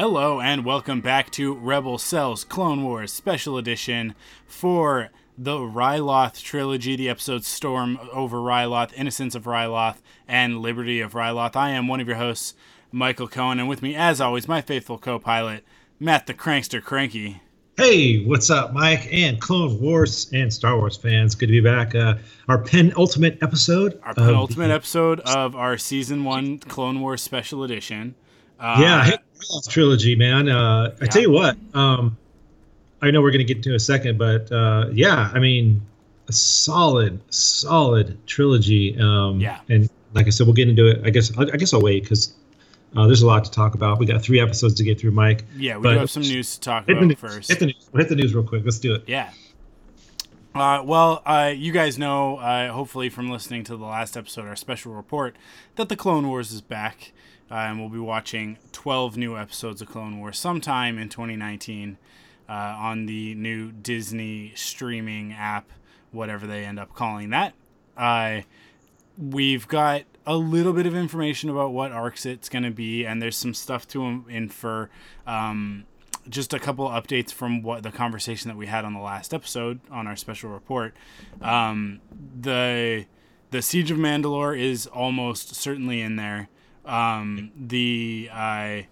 Hello and welcome back to Rebel Cells Clone Wars Special Edition for the Ryloth trilogy, the episodes Storm over Ryloth, Innocence of Ryloth, and Liberty of Ryloth. I am one of your hosts, Michael Cohen, and with me, as always, my faithful co-pilot, Matt the Crankster Cranky. Hey, what's up, Mike and Clone Wars and Star Wars fans? Good to be back. Uh, our penultimate episode. Our of penultimate the- episode of our season one Clone Wars Special Edition. Uh, Yeah, hey, trilogy, man. Uh, I tell you what. Um, I know we're gonna get into a second, but uh, yeah, I mean, a solid, solid trilogy. Um, Yeah. And like I said, we'll get into it. I guess. I guess I'll wait because uh, there's a lot to talk about. We got three episodes to get through, Mike. yeah, we but- do have some news to talk about news. first. Hit the news. We'll hit the news real quick. Let's do it. Yeah. Uh, well, uh, you guys know, uh, hopefully from listening to the last episode, our special report, that the Clone Wars is back, uh, and we'll be watching 12 new episodes of Clone Wars sometime in 2019 uh, on the new Disney streaming app, whatever they end up calling that. Uh, we've got a little bit of information about what arcs it's going to be, and there's some stuff to in- infer. Um, just a couple updates from what the conversation that we had on the last episode on our special report. Um, the the Siege of Mandalore is almost certainly in there. Um, the uh,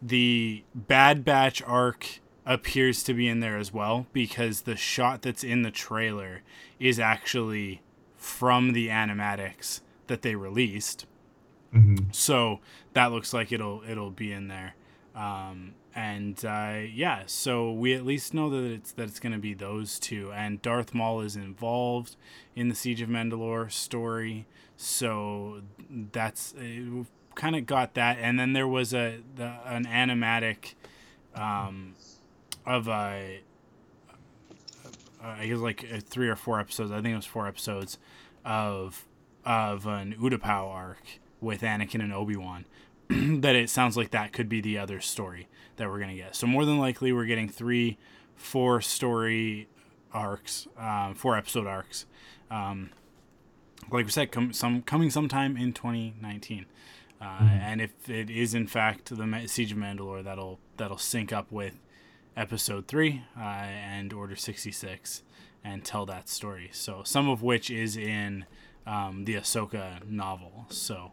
the Bad Batch arc appears to be in there as well because the shot that's in the trailer is actually from the animatics that they released. So that looks like it'll it'll be in there. Um, and uh, yeah, so we at least know that it's that it's going to be those two, and Darth Maul is involved in the Siege of Mandalore story. So that's uh, kind of got that, and then there was a the, an animatic um, of a I guess like uh, three or four episodes. I think it was four episodes of of an Utapau arc with Anakin and Obi Wan. that it sounds like that could be the other story that we're gonna get. So more than likely, we're getting three, four story arcs, um, four episode arcs. Um, like we said, com- some coming sometime in 2019. Uh, And if it is in fact the Ma- Siege of Mandalore, that'll that'll sync up with Episode Three uh, and Order 66 and tell that story. So some of which is in um, the Ahsoka novel. So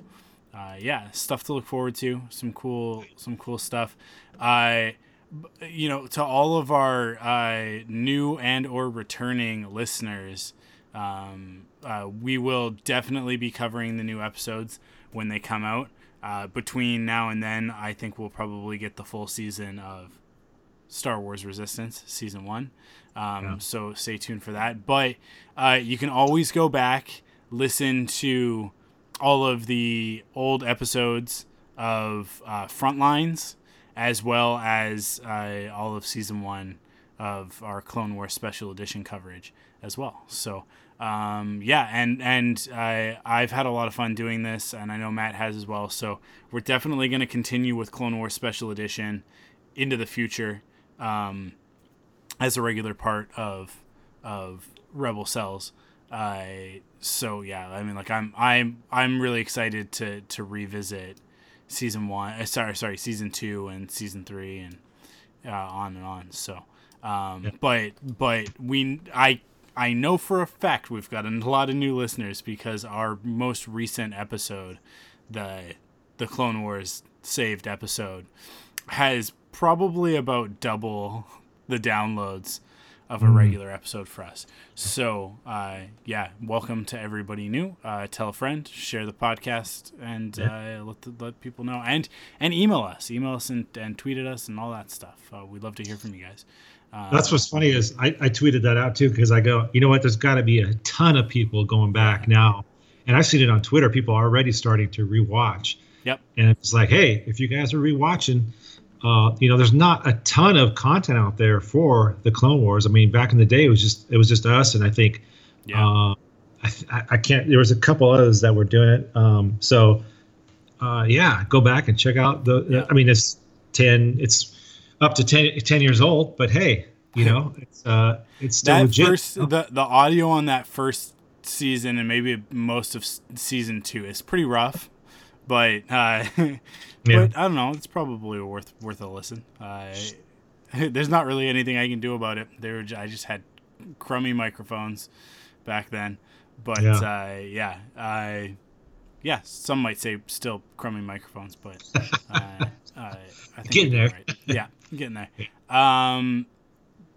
uh, yeah, stuff to look forward to. Some cool, some cool stuff. I, you know, to all of our uh, new and or returning listeners, um, uh, we will definitely be covering the new episodes when they come out. Uh, between now and then, I think we'll probably get the full season of Star Wars Resistance season one. Um, So stay tuned for that. But uh, you can always go back, listen to all of the old episodes of uh, Frontlines, as well as uh, all of season one of our Clone Wars Special Edition coverage as well. So um, yeah, and and I I've had a lot of fun doing this, and I know Matt has as well. So we're definitely going to continue with Clone Wars Special Edition into the future um, as a regular part of of Rebel Cells. Uh, so yeah, I mean, like I'm I'm I'm really excited to to revisit season one. Uh, sorry, sorry, season two and season three, and uh, on and on. So, um, yeah. but but we I I know for a fact we've got a lot of new listeners because our most recent episode, the the Clone Wars saved episode, has probably about double the downloads of a mm. regular episode for us. So, uh, yeah, welcome to everybody new. Uh, tell a friend, share the podcast, and uh, let the, let people know. And and email us, email us, and, and tweet at us, and all that stuff. Uh, we'd love to hear from you guys. Um, That's what's funny is I, I tweeted that out too because I go, you know what? There's got to be a ton of people going back now, and I've seen it on Twitter. People are already starting to rewatch. Yep. And it's like, hey, if you guys are rewatching, uh, you know, there's not a ton of content out there for the Clone Wars. I mean, back in the day, it was just it was just us, and I think, yeah. Uh, I, I can't. There was a couple others that were doing it. Um, so, uh, yeah, go back and check out the. Yeah. I mean, it's ten. It's up to 10, 10 years old, but hey, you know, it's uh, it's still that legit. First, the the audio on that first season and maybe most of season two is pretty rough, but uh, yeah. but I don't know. It's probably worth worth a listen. Uh, there's not really anything I can do about it. There, I just had crummy microphones back then, but yeah, uh, yeah, I yeah, some might say still crummy microphones, but uh, I think getting there. Right. Yeah, getting there. Um,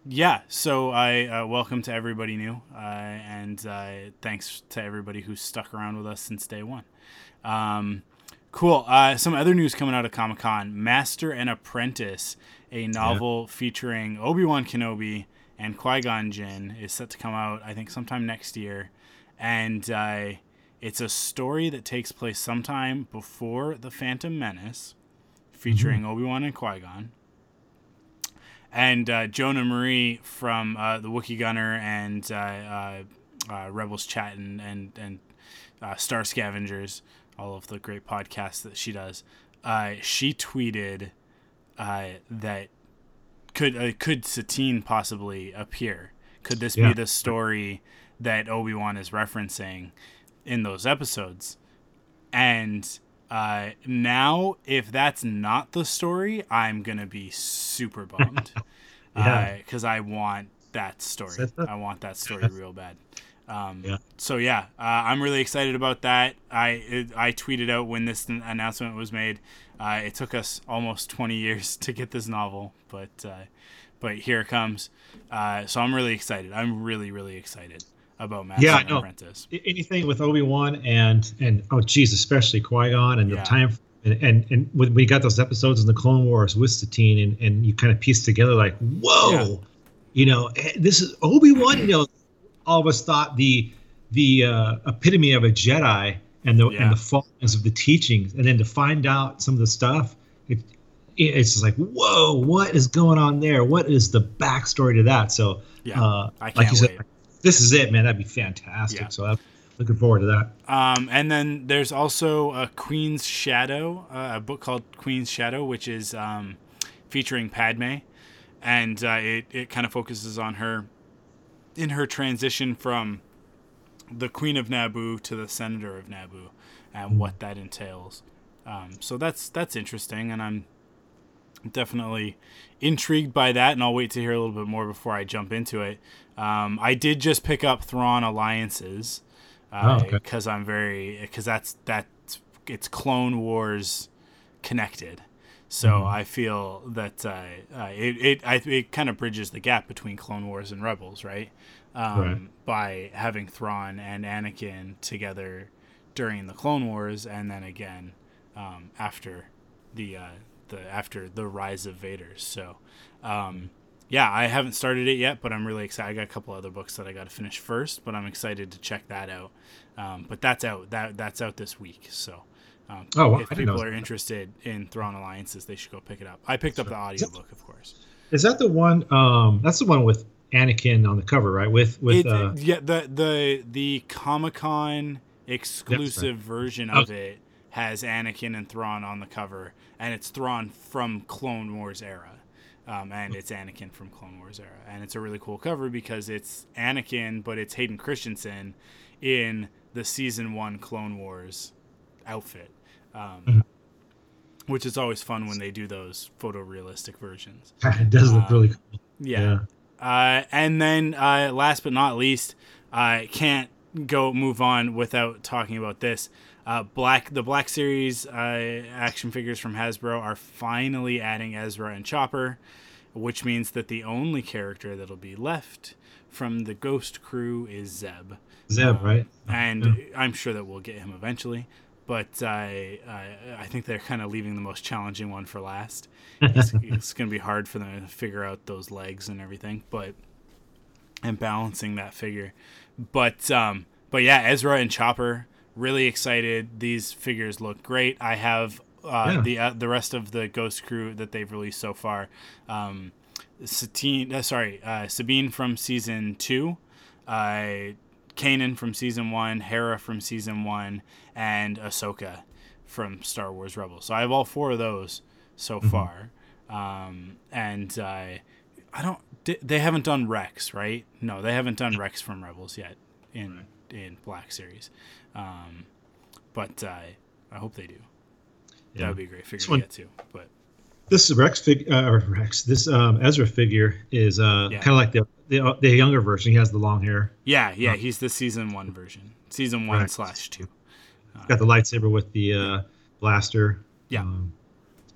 yeah, so I uh, welcome to everybody new, uh, and uh, thanks to everybody who's stuck around with us since day one. Um, cool. Uh, some other news coming out of Comic Con: Master and Apprentice, a novel yeah. featuring Obi Wan Kenobi and Qui Gon Jinn, is set to come out. I think sometime next year, and uh, it's a story that takes place sometime before the Phantom Menace, featuring mm-hmm. Obi Wan and Qui Gon and uh, Jonah Marie from uh, the Wookie Gunner and uh, uh, uh, Rebels Chat and and, and Star Scavengers, all of the great podcasts that she does. she tweeted that could could Satine possibly appear? Could this yeah. be the story that Obi Wan is referencing in those episodes? And uh, now, if that's not the story, I'm gonna be super bummed. yeah. Because uh, I want that story. I want that story real bad. Um, yeah. So yeah, uh, I'm really excited about that. I it, I tweeted out when this announcement was made. Uh, it took us almost 20 years to get this novel, but uh, but here it comes. Uh, so I'm really excited. I'm really really excited about Master yeah, and no. Apprentice. Anything with Obi Wan and and oh geez, especially Qui Gon and yeah. the time and, and and when we got those episodes in the Clone Wars with Satine and and you kind of piece together like whoa, yeah. you know eh, this is Obi Wan. You know, all of us thought the the uh, epitome of a Jedi and the yeah. and the fallings of the teachings, and then to find out some of the stuff. It, it's just like whoa what is going on there what is the backstory to that so yeah, uh, like you wait. This is it, man. That'd be fantastic. Yeah. So I'm looking forward to that. Um, and then there's also a Queen's Shadow, uh, a book called Queen's Shadow, which is um, featuring Padme, and uh, it it kind of focuses on her in her transition from the Queen of Naboo to the Senator of Naboo, and mm. what that entails. Um, so that's that's interesting, and I'm definitely intrigued by that, and I'll wait to hear a little bit more before I jump into it. Um, I did just pick up Thrawn Alliances because uh, oh, okay. I'm very because that's that it's Clone Wars connected. So mm-hmm. I feel that uh, uh, it it I, it kind of bridges the gap between Clone Wars and Rebels, right? Um, right? By having Thrawn and Anakin together during the Clone Wars, and then again um, after the uh, the after the rise of Vader. So, um, yeah, I haven't started it yet, but I'm really excited. I got a couple other books that I got to finish first, but I'm excited to check that out. Um, but that's out that that's out this week. So, Um, oh, wow. if people are interested in Thrawn Alliances, they should go pick it up. I picked up the audiobook, of course. Is that the one? Um, that's the one with Anakin on the cover, right? With with it, uh, yeah, the the the Comic Con exclusive right. version of okay. it has Anakin and Thrawn on the cover, and it's Thrawn from Clone Wars era. Um, and it's Anakin from Clone Wars era, and it's a really cool cover because it's Anakin, but it's Hayden Christensen in the season one Clone Wars outfit, um, mm-hmm. which is always fun when they do those photorealistic versions. it does look really um, cool. Yeah. yeah. Uh, and then uh, last but not least, I can't go move on without talking about this. Uh, Black the Black Series uh, action figures from Hasbro are finally adding Ezra and Chopper, which means that the only character that'll be left from the Ghost Crew is Zeb. Zeb, um, right? And yeah. I'm sure that we'll get him eventually, but I I, I think they're kind of leaving the most challenging one for last. It's, it's going to be hard for them to figure out those legs and everything, but and balancing that figure. But um, but yeah, Ezra and Chopper really excited. These figures look great. I have uh, yeah. the uh, the rest of the Ghost Crew that they've released so far. Um, Satine, uh, sorry, uh, Sabine from season two, uh, Kanan from season one, Hera from season one, and Ahsoka from Star Wars Rebels. So I have all four of those so mm-hmm. far. Um, and uh, I don't. They haven't done Rex, right? No, they haven't done Rex from Rebels yet in in Black Series. Um, but uh, I hope they do. Yeah. That would be a great figure this to get to. But this Rex fig uh, or Rex, this um, Ezra figure is uh, yeah. kind of like the, the the younger version. He has the long hair. Yeah, yeah, uh, he's the season one version, season one right. slash two. Uh, got the lightsaber with the uh, blaster. Yeah. Um,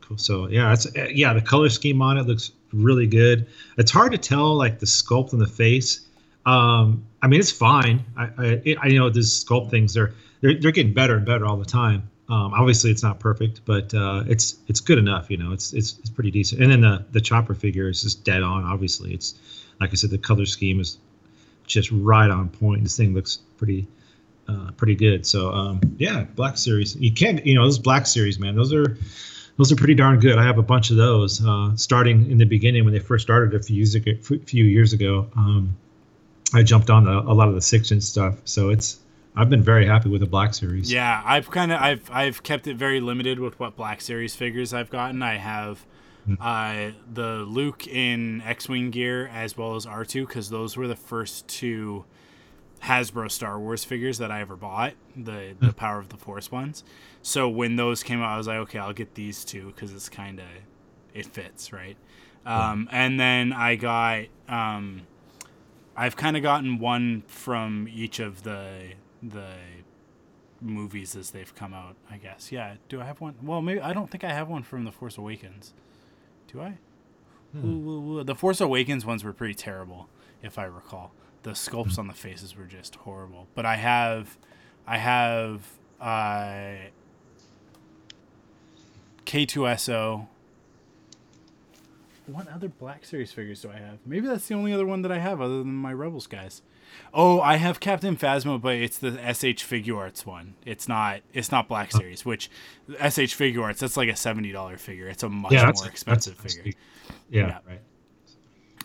cool. So yeah, it's uh, yeah, the color scheme on it looks really good. It's hard to tell like the sculpt on the face um, I mean, it's fine. I, I, it, I know these sculpt things are they're, they're getting better and better all the time. Um, obviously, it's not perfect, but uh, it's it's good enough. You know, it's it's it's pretty decent. And then the the chopper figure is just dead on. Obviously, it's like I said, the color scheme is just right on point. This thing looks pretty uh, pretty good. So um, yeah, Black Series. You can't you know those Black Series, man. Those are those are pretty darn good. I have a bunch of those uh, starting in the beginning when they first started a few years ago. Few years ago. Um, I jumped on a, a lot of the six inch stuff. So it's I've been very happy with the Black Series. Yeah, I've kind of I've I've kept it very limited with what Black Series figures I've gotten. I have mm-hmm. uh, the Luke in X-wing gear as well as R2 because those were the first two Hasbro Star Wars figures that I ever bought. The the mm. Power of the Force ones. So when those came out, I was like, okay, I'll get these two because it's kind of it fits right. Um, and then I got um, I've kind of gotten one from each of the the movies as they've come out. I guess. Yeah. Do I have one? Well, maybe I don't think I have one from the Force Awakens. Do I? Hmm. The Force Awakens ones were pretty terrible, if I recall. The sculpts on the faces were just horrible. But I have, I have uh, K2SO what other Black Series figures do I have? Maybe that's the only other one that I have other than my Rebels guys. Oh, I have Captain Phasma, but it's the SH Figuarts one. It's not. It's not Black. Series, which SH Figuarts that's like a seventy dollar figure. It's a much yeah, more expensive figure. Yeah, yeah, right.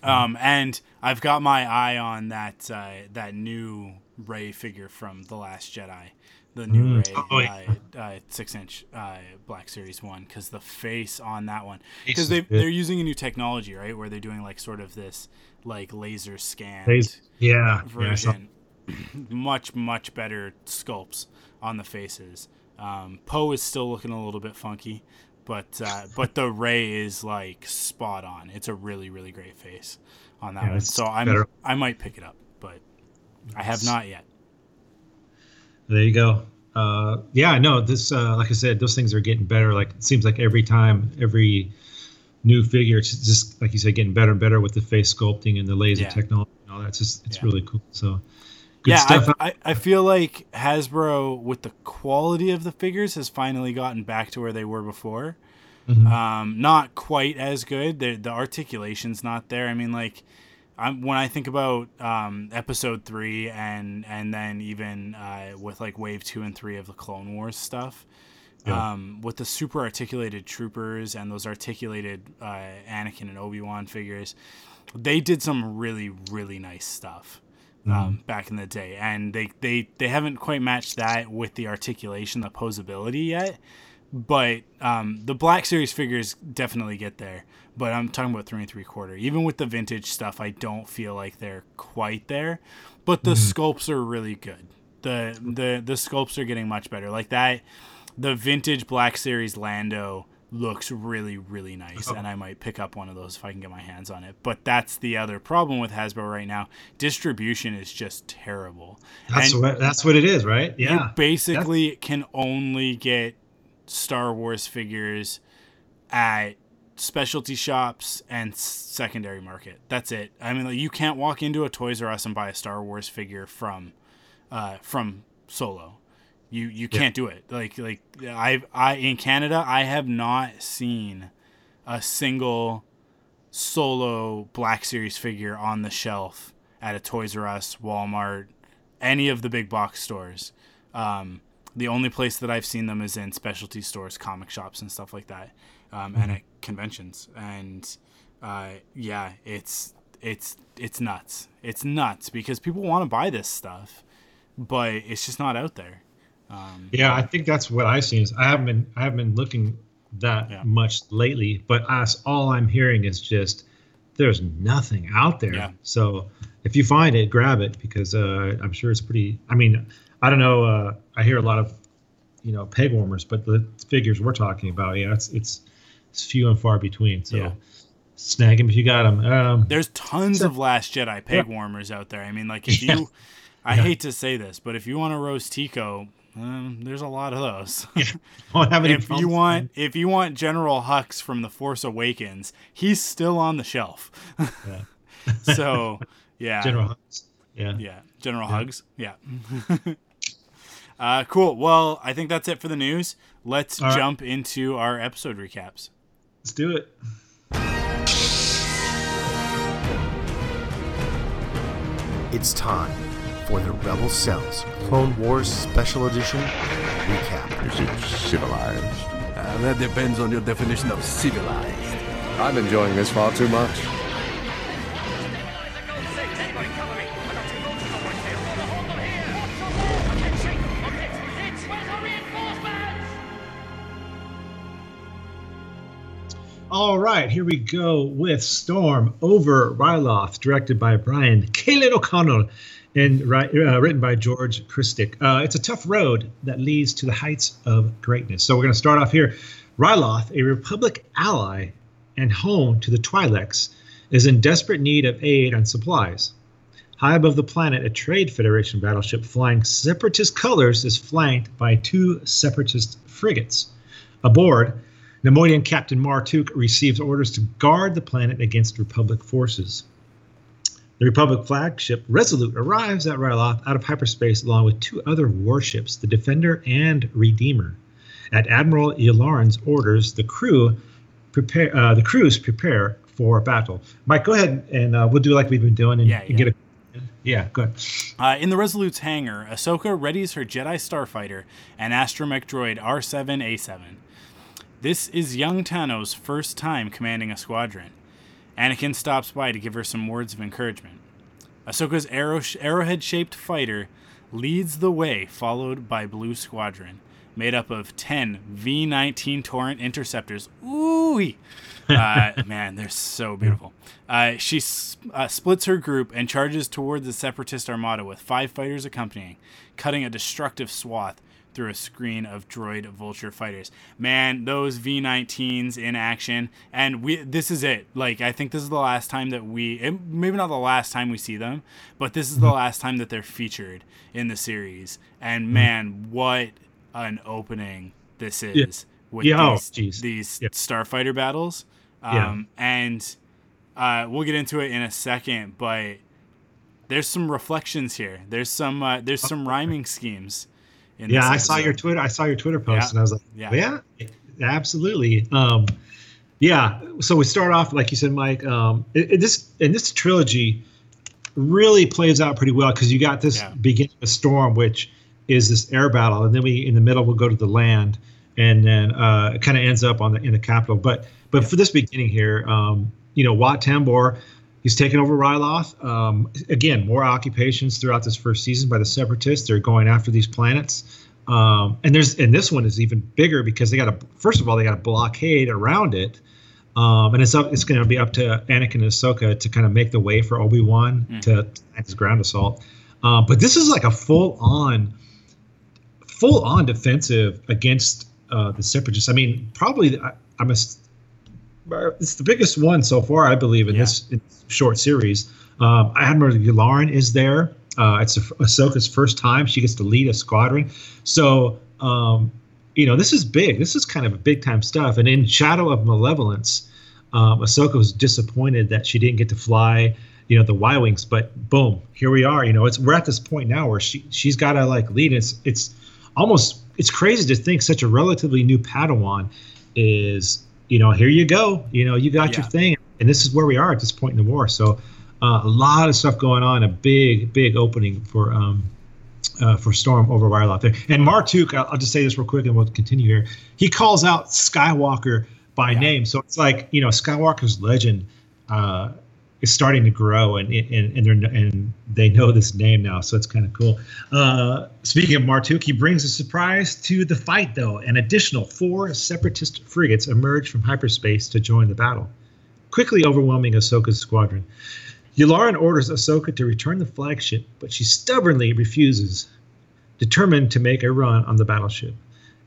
Um, and I've got my eye on that uh, that new Rey figure from the Last Jedi the new mm. Rey oh, yeah. uh, uh, six inch uh, Black Series one because the face on that one because they they're using a new technology right? Where they're doing like sort of this like laser scan yeah version. Yeah, much much better sculpts on the faces. Um, Poe is still looking a little bit funky but uh, but the Rey is like spot on. It's a really really great face on that yeah, one. so I'm I might pick it up but I have not yet there you go. Uh, yeah, no, this, uh, like I said, those things are getting better. Like it seems like every time, every new figure, it's just like you said, getting better and better with the face sculpting and the laser yeah. technology and all that. It's just, it's yeah. really cool. So, yeah, I, I, I, feel like Hasbro, with the quality of the figures, has finally gotten back to where they were before. Mm-hmm. Um, not quite as good. The, the articulation's not there. I mean, like I'm, when I think about um, episode three and and then even uh, with like wave two and three of the Clone Wars stuff, yeah. um, with the super articulated troopers and those articulated uh, Anakin and Obi Wan figures. They did some really really nice stuff. Um, mm. back in the day, and they, they they haven't quite matched that with the articulation, the posability yet. But um, the Black Series figures definitely get there. But I'm talking about three and three quarter. Even with the vintage stuff, I don't feel like they're quite there. But the mm. sculpts are really good. The the the sculpts are getting much better. Like that, the vintage Black Series Lando looks really really nice oh. and i might pick up one of those if i can get my hands on it but that's the other problem with hasbro right now distribution is just terrible that's and what that's what it is right yeah you basically that's... can only get star wars figures at specialty shops and secondary market. That's it. I mean like, you can't walk into a toys r us and buy a star wars figure from uh, from solo. You you can't do it. Like like I I in Canada I have not seen a single solo Black Series figure on the shelf at a Toys R Us, Walmart, any of the big box stores. Um, the only place that I've seen them is in specialty stores, comic shops, and stuff like that, um, mm-hmm. and at conventions. And uh, yeah, it's it's it's nuts. It's nuts because people want to buy this stuff, but it's just not out there. Um, yeah, I think that's what I've seen. Is I haven't been I haven't been looking that yeah. much lately, but as all I'm hearing is just there's nothing out there. Yeah. So if you find it, grab it because uh, I'm sure it's pretty. I mean, I don't know. Uh, I hear a lot of you know peg warmers, but the figures we're talking about, yeah, it's it's it's few and far between. So. Yeah. Snag them if you got them. Um, There's tons so, of Last Jedi peg warmers out there. I mean, like if you, I hate to say this, but if you want to Rose Tico, um, there's a lot of those. Yeah. if you want, if you want General Hux from The Force Awakens, he's still on the shelf. yeah. so, yeah. General Hux. Yeah. Yeah. General yeah. Hugs. Yeah. uh, cool. Well, I think that's it for the news. Let's All jump right. into our episode recaps. Let's do it. It's time for the Rebel Cells Clone Wars Special Edition recap. Is it civilized? Uh, that depends on your definition of civilized. I'm enjoying this far too much. All right, here we go with Storm over Ryloth, directed by Brian Kalin O'Connell and uh, written by George Krstic. Uh, it's a tough road that leads to the heights of greatness. So we're going to start off here. Ryloth, a Republic ally and home to the Twi'leks, is in desperate need of aid and supplies. High above the planet, a Trade Federation battleship flying separatist colors is flanked by two separatist frigates. Aboard, Neimoidian Captain Mar Tuuk receives orders to guard the planet against Republic forces. The Republic flagship Resolute arrives at Ryloth out of hyperspace along with two other warships, the Defender and Redeemer. At Admiral Yularen's orders, the crew prepare uh, the crews prepare for battle. Mike, go ahead and uh, we'll do like we've been doing and, yeah, yeah. and get a yeah, good. Uh, in the Resolute's hangar, Ahsoka readies her Jedi starfighter and astromech droid R7A7. This is young Tano's first time commanding a squadron. Anakin stops by to give her some words of encouragement. Ahsoka's arrow, arrowhead shaped fighter leads the way, followed by Blue Squadron, made up of 10 V 19 Torrent interceptors. Ooh! Uh, man, they're so beautiful. Uh, she uh, splits her group and charges towards the Separatist Armada with five fighters accompanying, cutting a destructive swath through a screen of droid vulture fighters. Man, those V19s in action, and we this is it. Like I think this is the last time that we maybe not the last time we see them, but this is the mm-hmm. last time that they're featured in the series. And man, what an opening this is yeah. with yeah, these, oh, these yeah. starfighter battles. Um, yeah. and uh, we'll get into it in a second, but there's some reflections here. There's some uh, there's some rhyming schemes yeah, I saw your Twitter. I saw your Twitter post, yeah. and I was like, yeah, yeah, absolutely. Um, yeah. So we start off, like you said, Mike. Um, it, it, this and this trilogy really plays out pretty well because you got this yeah. beginning of storm, which is this air battle, and then we in the middle we'll go to the land, and then uh, it kind of ends up on the in the capital. But but for this beginning here, um, you know, Wat Tambor, he's taken over Ryloth. Um, again, more occupations throughout this first season by the Separatists. They're going after these planets. Um, and there's and this one is even bigger because they got a first of all they got a blockade around it, um, and it's up it's going to be up to Anakin and Ahsoka to kind of make the way for Obi Wan mm. to his ground assault. Uh, but this is like a full on, full on defensive against uh, the Separatists. I mean, probably I, a it's the biggest one so far, I believe, in, yeah. this, in this, short series. Um, Admiral Yularen is there. Uh, it's Ahsoka's first time. She gets to lead a squadron. So, um, you know, this is big. This is kind of a big time stuff. And in Shadow of Malevolence, um, Ahsoka was disappointed that she didn't get to fly, you know, the Y wings. But boom, here we are. You know, it's we're at this point now where she she's got to like lead. It's it's almost it's crazy to think such a relatively new Padawan is you know here you go. You know, you got yeah. your thing, and this is where we are at this point in the war. So uh, a lot of stuff going on. A big, big opening for um, uh, for Storm over out there. And Mar Tuuk, I'll, I'll, just say this real quick, and we'll continue here. He calls out Skywalker by yeah. name, so it's like you know Skywalker's legend uh, is starting to grow, and and and, and they know this name now, so it's kind of cool. Uh, speaking of Mar Tuuk, he brings a surprise to the fight, though. An additional four Separatist frigates emerge from hyperspace to join the battle, quickly overwhelming Ahsoka's squadron. Yularen orders Ahsoka to return the flagship, but she stubbornly refuses, determined to make a run on the battleship.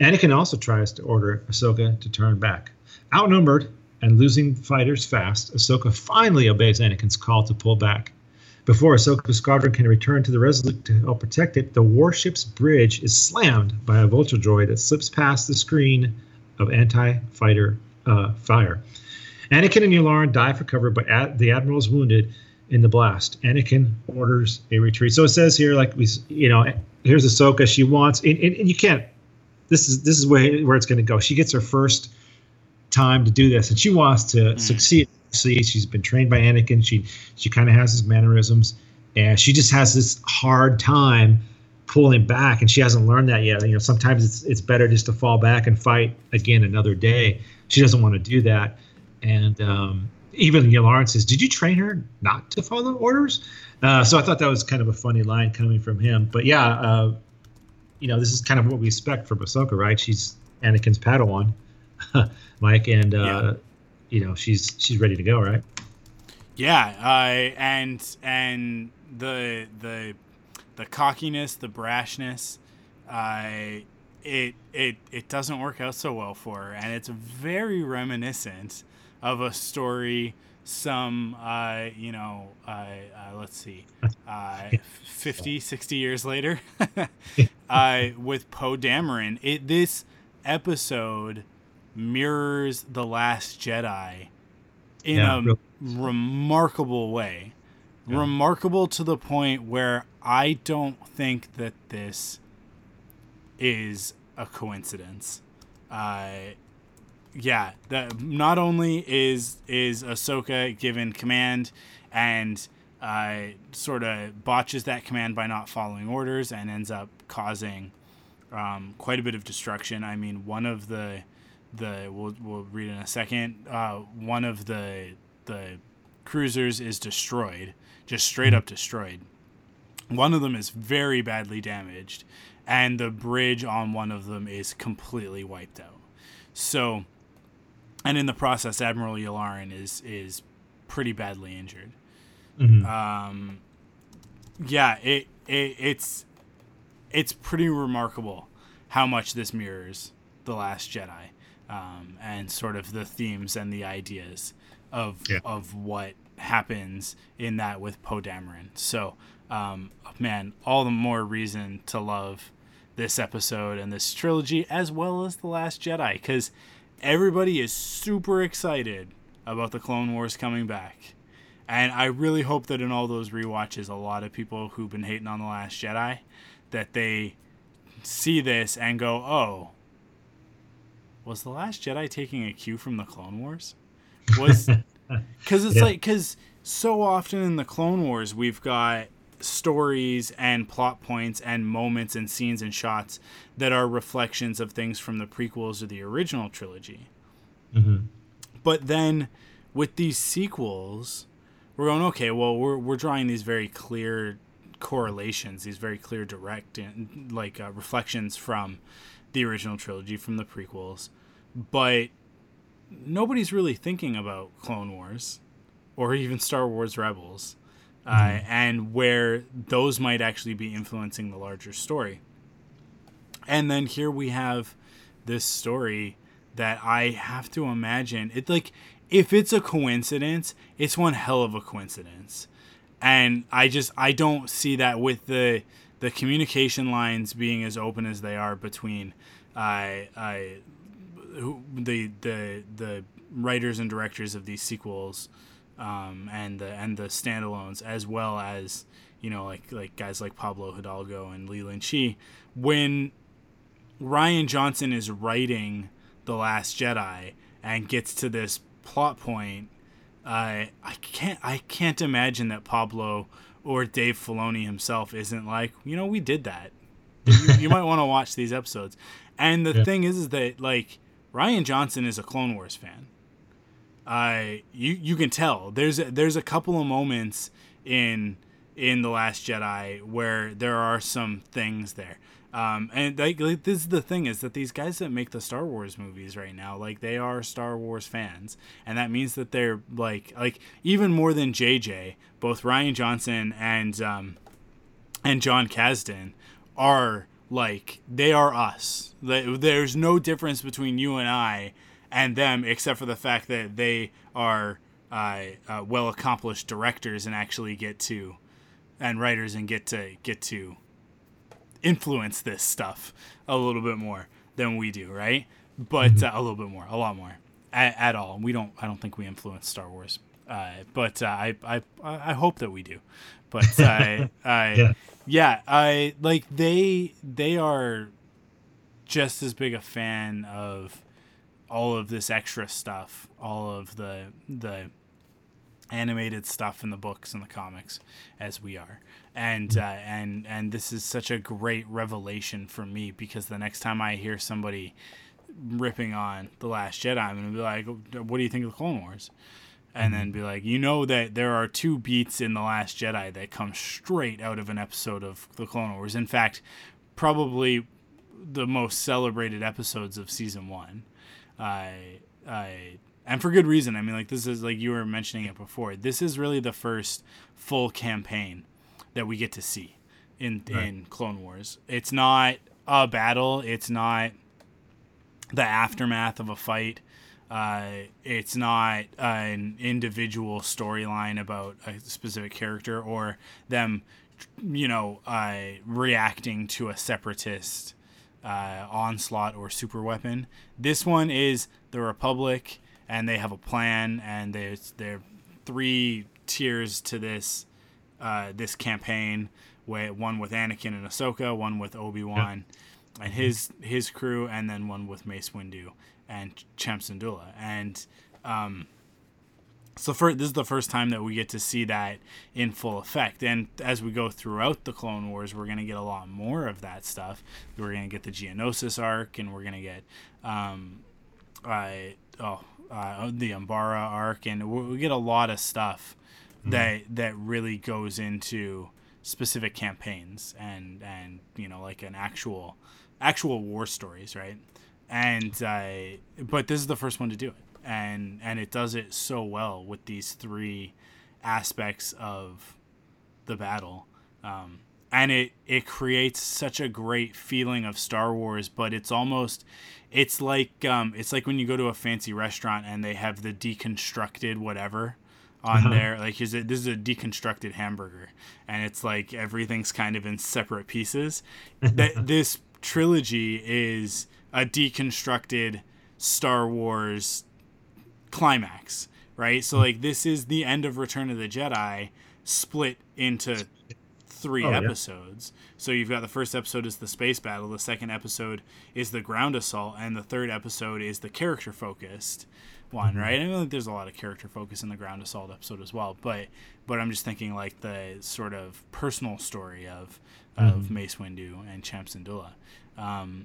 Anakin also tries to order Ahsoka to turn back. Outnumbered and losing fighters fast, Ahsoka finally obeys Anakin's call to pull back. Before Ahsoka's squadron can return to the Resolute to help protect it, the warship's bridge is slammed by a vulture droid that slips past the screen of anti-fighter uh, fire. Anakin and Yularen die for cover, but the admiral is wounded in the blast. Anakin orders a retreat. So it says here, like we, you know, here's Ahsoka. She wants, and, and, and you can't. This is this is where where it's going to go. She gets her first time to do this, and she wants to mm. succeed. See, she's been trained by Anakin. She she kind of has his mannerisms, and she just has this hard time pulling back, and she hasn't learned that yet. You know, sometimes it's it's better just to fall back and fight again another day. She doesn't want to do that, and um, even Yularen says, "Did you train her not to follow orders?" Uh, so I thought that was kind of a funny line coming from him. But yeah, uh, you know, this is kind of what we expect from Ahsoka, right? She's Anakin's Padawan, Mike, and uh, yeah. you know, she's she's ready to go, right? Yeah, uh, and and the the the cockiness, the brashness, uh, it it it doesn't work out so well for her, and it's very reminiscent of a story some uh, you know uh, uh, let's see uh, 50 60 years later uh, with poe dameron it this episode mirrors the last jedi in yeah, a really. remarkable way yeah. remarkable to the point where i don't think that this is a coincidence uh, yeah, that not only is is Ahsoka given command and uh, sort of botches that command by not following orders and ends up causing um, quite a bit of destruction. I mean, one of the the we'll we'll read in a second. Uh, one of the the cruisers is destroyed, just straight up destroyed. One of them is very badly damaged, and the bridge on one of them is completely wiped out. So and in the process, Admiral Yularen is is pretty badly injured. Mm-hmm. Um, yeah, it, it it's it's pretty remarkable how much this mirrors the Last Jedi, um, and sort of the themes and the ideas of yeah. of what happens in that with Poe Dameron. So, um, man, all the more reason to love this episode and this trilogy as well as the Last Jedi because everybody is super excited about the Clone Wars coming back. And I really hope that in all those re-watches, a lot of people who've been hating on The Last Jedi, that they see this and go, oh, was The Last Jedi taking a cue from the Clone Wars? Was. Because it's yeah. like, because so often in the Clone Wars, we've got stories and plot points and moments and scenes and shots that are reflections of things from the prequels or the original trilogy. Mm-hmm. But then with these sequels, we're going okay. Well, we're we're drawing these very clear correlations, these very clear direct and like uh, reflections from the original trilogy, from the prequels, but nobody's really thinking about Clone Wars or even Star Wars Rebels, uh, and where those might actually be influencing the larger story. And then here we have this story that I have to imagine it like if it's a coincidence, it's one hell of a coincidence. And I just I don't see that with the the communication lines being as open as they are between uh, uh, who, the the the writers and directors of these sequels um, and the and the standalones as well as you know like like guys like Pablo Hidalgo and Leland Chee when Rian Johnson is writing the Last Jedi and gets to this plot point, uh, I can't I can't imagine that Pablo or Dave Filoni himself isn't like, you know, we did that. you, you might want to watch these episodes. And the Yeah. thing is, is that like Rian Johnson is a Clone Wars fan. Uh, you you can tell there's a, there's a couple of moments in in the Last Jedi where there are some things there. Um, and like, like this is the thing is that these guys that make the Star Wars movies right now, like they are Star Wars fans, and that means that they're like like even more than JJ, both Rian Johnson and um, and Jon Kasdan are like they are us. There's no difference between you and I and them, except for the fact that they are uh, uh, well accomplished directors and actually get to and writers and get to get to influence this stuff a little bit more than we do, right? But uh, a little bit more, a lot more, at, at all. We don't. I don't think we influence Star Wars, uh, but uh, I, I I hope that we do. But I, I Yeah. yeah, I like they they are just as big a fan of all of this extra stuff, all of the the animated stuff in the books and the comics as we are and uh, and and this is such a great revelation for me because the next time I hear somebody ripping on the Last Jedi, I'm gonna be like, "What do you think of the Clone Wars?" And then be like, "You know that there are two beats in the Last Jedi that come straight out of an episode of the Clone Wars. In fact, probably the most celebrated episodes of season one." I I and for good reason. I mean, like this is like you were mentioning it before. This is really the first full campaign that we get to see in in Clone Wars. It's not a battle. It's not the aftermath of a fight. Uh, it's not an individual storyline about a specific character or them, you know, uh, reacting to a separatist uh, onslaught or super weapon. This one is the Republic, and they have a plan, and there's there are three tiers to this uh, this campaign. One with Anakin and Ahsoka, one with Obi Wan and his his crew, and then one with Mace Windu and Cham Syndulla. And um, so for this is the first time that we get to see that in full effect. And as we go throughout the Clone Wars, we're gonna get a lot more of that stuff. We're gonna get the Geonosis arc, and we're gonna get um, uh, oh uh, the Umbara arc, and we, we get a lot of stuff that that really goes into specific campaigns and and you know like an actual actual war stories, right? And uh, but this is the first one to do it, and and it does it so well with these three aspects of the battle. Um, and it it creates such a great feeling of Star Wars, but it's almost it's like um, it's like when you go to a fancy restaurant and they have the deconstructed whatever on uh-huh. there. Like here's a, this is a deconstructed hamburger, and it's like everything's kind of in separate pieces. that this trilogy is a deconstructed Star Wars climax, right? So like this is the end of Return of the Jedi split into three Oh, yeah. episodes. So you've got the first episode is the space battle, the second episode is the ground assault, and the third episode is the character focused one, Mm-hmm. right? I think there's a lot of character focus in the ground assault episode as well, but but I'm just thinking like the sort of personal story of Mm-hmm. of Mace Windu and Cham Syndulla. Um,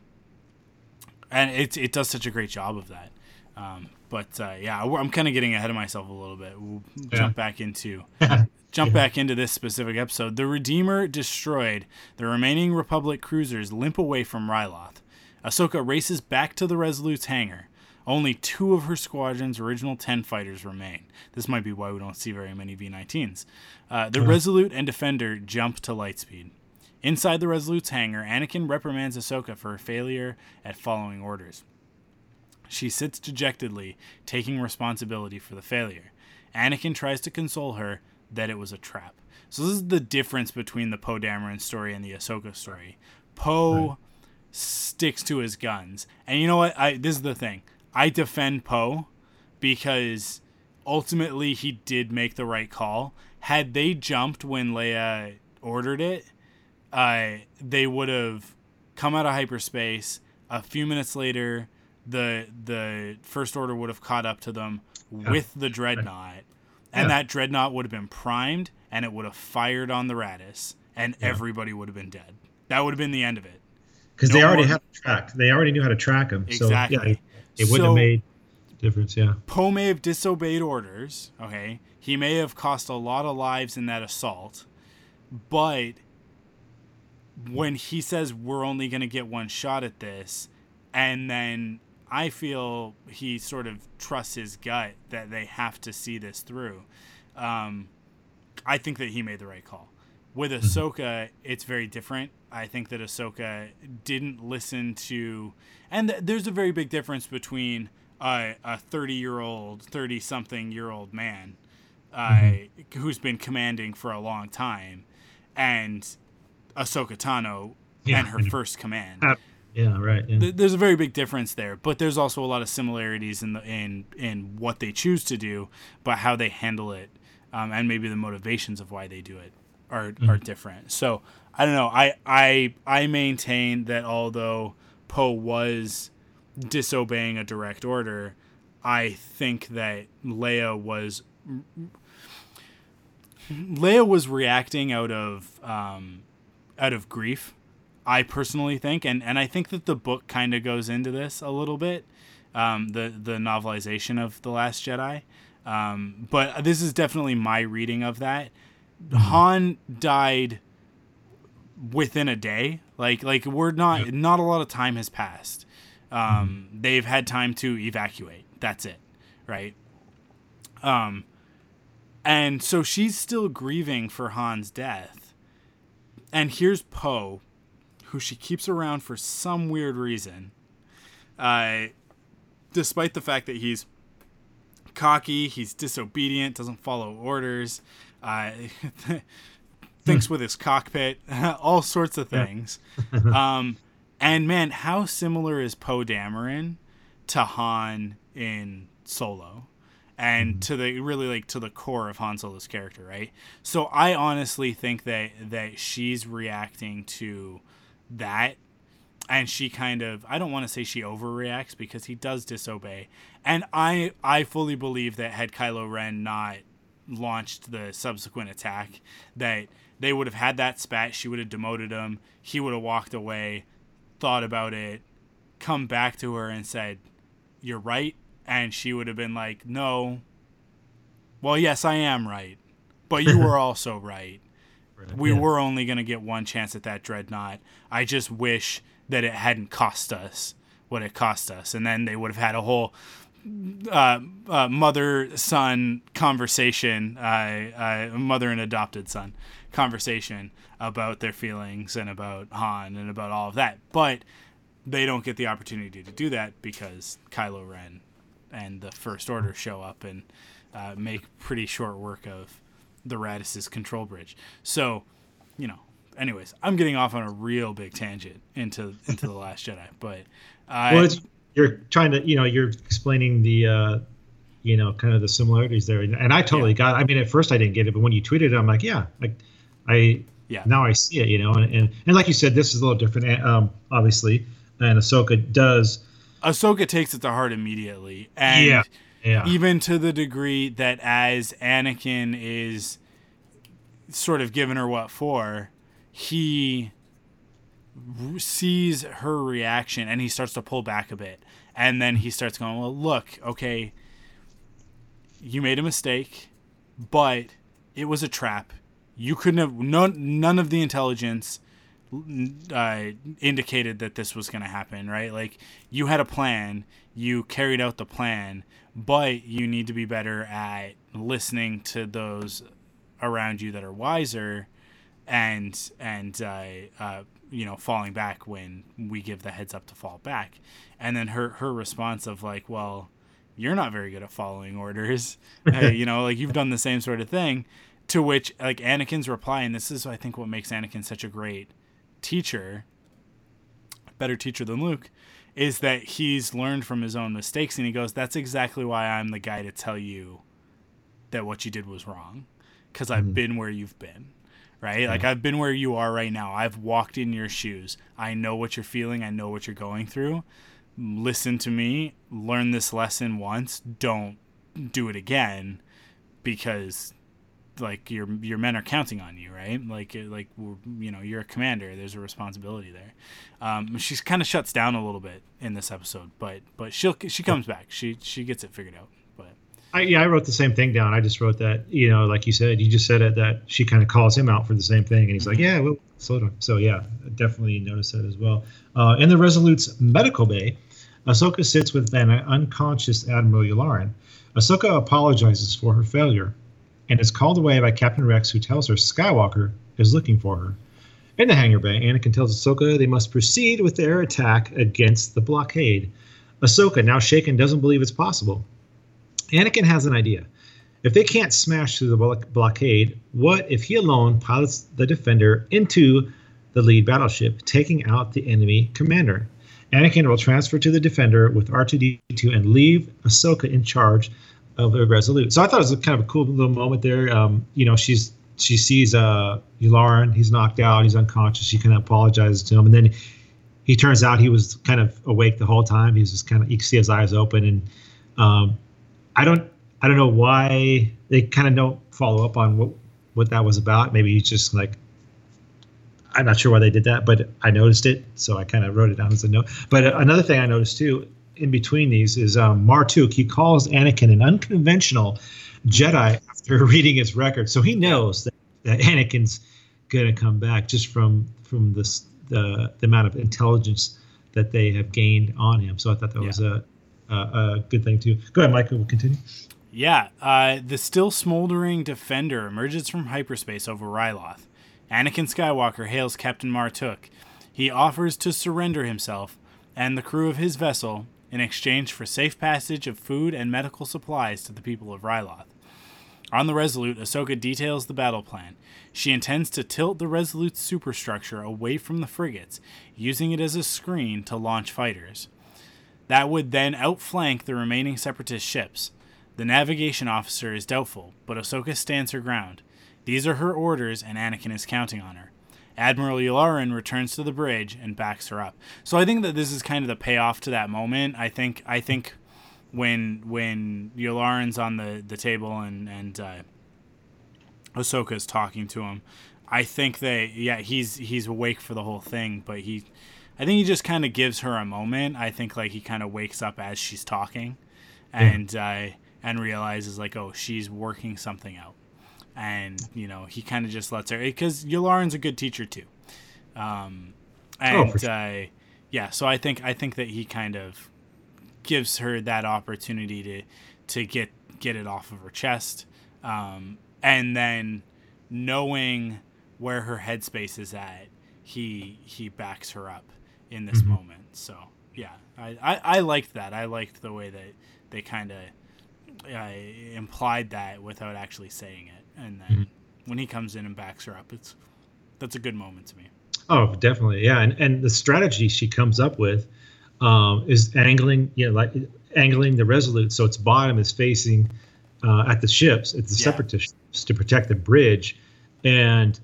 and it it does such a great job of that. Um, but uh, yeah, I'm kind of getting ahead of myself a little bit. We'll Yeah. jump back into jump back into this specific episode. The Redeemer destroyed. The remaining Republic cruisers limp away from Ryloth. Ahsoka races back to the Resolute's hangar. Only two of her squadron's original 10 fighters remain. This might be why we don't see very many V 19s. Uh, the Resolute and Defender jump to lightspeed. Inside the Resolute's hangar, Anakin reprimands Ahsoka for her failure at following orders. She sits dejectedly, taking responsibility for the failure. Anakin tries to console her that it was a trap. So this is the difference between the Poe Dameron story and the Ahsoka story. Poe sticks to his guns, and you know what? I this is the thing. I defend Poe because ultimately he did make the right call. Had they jumped when Leia ordered it, uh, they would have come out of hyperspace. A few minutes later, the the first order would have caught up to them with the dreadnought, and Yeah. that dreadnought would have been primed, and it would have fired on the Raddus, and everybody would have been dead. That would have been the end of it. because No they already more- had a track. They already knew how to track him. So Exactly. yeah, it, So- have made a difference. Yeah. Poe may have disobeyed orders. Okay, he may have cost a lot of lives in that assault, but when he says we're only going to get one shot at this, and then I feel he sort of trusts his gut that they have to see this through. Um, I think that he made the right call. With Ahsoka, it's very different. I think that Ahsoka didn't listen to, and th- there's a very big difference between uh, a 30 year old, 30 something year old man uh, who's been commanding for a long time and Ahsoka Tano Yeah, and her and- first command. Uh, Yeah. Right. Yeah. Th- There's a very big difference there, but there's also a lot of similarities in the in in what they choose to do, but how they handle it, um, and maybe the motivations of why they do it are are different. So I don't know. I I I maintain that although Poe was disobeying a direct order, I think that Leia was Leia was reacting out of um, out of grief. I personally think, and, and I think that the book kind of goes into this a little bit, um, the the novelization of the Last Jedi. Um, but this is definitely my reading of that. Han died within a day. Like like we're not not a lot of time has passed. Um, They've had time to evacuate. That's it, right? Um, and so she's still grieving for Han's death. And here's Poe, who she keeps around for some weird reason. Uh, despite the fact that he's cocky, he's disobedient, doesn't follow orders, uh, thinks with his cockpit, all sorts of things. um, and man, how similar is Poe Dameron to Han in Solo? and to the really like to the core of Han Solo's character, right? So I honestly think that that she's reacting to that and she kind of I don't want to say she overreacts because he does disobey. And I I fully believe that had Kylo Ren not launched the subsequent attack that they would have had that spat, she would have demoted him, he would have walked away, thought about it, come back to her and said, "You're right." And she would have been like, "No. Well, yes, I am right. But you were also right. We Yeah. were only going to get one chance at that dreadnought. I just wish that it hadn't cost us what it cost us. And then they would have had a whole uh, uh, mother son conversation, uh, uh, mother and adopted son conversation about their feelings and about Han and about all of that. But they don't get the opportunity to do that because Kylo Ren and the First Order show up and uh, make pretty short work of the Raddus's control bridge. So, you know, anyways, I'm getting off on a real big tangent into into the Last Jedi, but I, well, you're trying to, you know, you're explaining the, uh, you know, kind of the similarities there, and, and I totally got. I mean, at first I didn't get it, but when you tweeted it, I'm like, yeah, like I, Yeah. Now I see it, you know, and and, and like you said, this is a little different, um, obviously, and Ahsoka does. Ahsoka takes it to heart immediately, and Yeah, yeah. even to the degree that as Anakin is sort of giving her what for, he sees her reaction and he starts to pull back a bit, and then he starts going, "Well, look, okay, you made a mistake, but it was a trap. You couldn't have none none of the intelligence." uh, indicated that this was going to happen, right? Like you had a plan, you carried out the plan, but you need to be better at listening to those around you that are wiser, and and uh, uh, you know falling back when we give the heads up to fall back, and then her her response of like, well, you're not very good at following orders, uh, you know, like you've done the same sort of thing. To which like Anakin's reply, and this is I think what makes Anakin such a great teacher, better teacher than Luke, is that he's learned from his own mistakes and he goes, That's exactly why I'm the guy to tell you that what you did was wrong. Because I've been where you've been. Right? Like I've been where you are right now. I've walked in your shoes. I know what you're feeling. I know what you're going through. Listen to me. Learn this lesson once. Don't do it again because like your your men are counting on you, right? Like like you know you're a commander. There's a responsibility there. Um, she's kind of shuts down a little bit in this episode, but but she'll she comes back. She she gets it figured out. I, yeah, I wrote the same thing down. I just wrote that, you know, like you said, you just said it that she kind of calls him out for the same thing, and he's like, "Yeah, well, slow down." So yeah, definitely noticed that as well. Uh, in the Resolute's medical bay, Ahsoka sits with an unconscious Admiral Yularen. Ahsoka apologizes for her failure, and is called away by Captain Rex, who tells her Skywalker is looking for her. In the hangar bay, Anakin tells Ahsoka they must proceed with their attack against the blockade. Ahsoka, now shaken, doesn't believe it's possible. Anakin has an idea. If they can't smash through the blockade, what if he alone pilots the Defender into the lead battleship, taking out the enemy commander? Anakin will transfer to the Defender with R2D2 and leave Ahsoka in charge of the Resolute. So I thought it was kind of a cool little moment there. Um, you know, she's she sees uh Yularen, he's knocked out, he's unconscious. She kind of apologizes to him, and then he turns out he was kind of awake the whole time. He's just kind of you can see his eyes open, and um, I don't I don't know why they kind of don't follow up on what what that was about. Maybe he's just like I'm not sure why they did that, but I noticed it, so I kind of wrote it down as a note. But another thing I noticed too, in between these, is um, Mar Tuuk. He calls Anakin an unconventional Jedi after reading his record, so he knows that, that Anakin's gonna come back just from from this the the amount of intelligence that they have gained on him. So I thought that was a, a a good thing too. Go ahead, Michael. We'll continue. yeah, uh, the still smoldering Defender emerges from hyperspace over Ryloth. Anakin Skywalker hails Captain Mar Tuuk. He offers to surrender himself and the crew of his vessel in exchange for safe passage of food and medical supplies to the people of Ryloth. On the Resolute, Ahsoka details the battle plan. She intends to tilt the Resolute's superstructure away from the frigates, using it as a screen to launch fighters. That would then outflank the remaining Separatist ships. The navigation officer is doubtful, but Ahsoka stands her ground. These are her orders, and Anakin is counting on her. Admiral Yularen returns to the bridge and backs her up. So I think that this is kind of the payoff to that moment. I think I think when when Yularen's on the, the table and and uh, Ahsoka's talking to him, I think that yeah he's he's awake for the whole thing, but he I think he just kind of gives her a moment. I think like he kind of wakes up as she's talking, and uh, and realizes like oh she's working something out, and you know he kind of just lets her because Yularen's a good teacher too, um, Oh, and for sure. uh, yeah so I think I think that he kind of gives her that opportunity to to get get it off of her chest, um, and then knowing where her headspace is at, he he backs her up in this moment. So yeah, I, I, I liked that. I liked the way that they kind of uh, implied that without actually saying it, and then when he comes in and backs her up, it's that's a good moment to me. Oh, definitely, yeah. And and the strategy she comes up with um, is angling, you know, like angling the Resolute so its bottom is facing uh, at the ships, at the Yeah. separatist ships to protect the bridge, and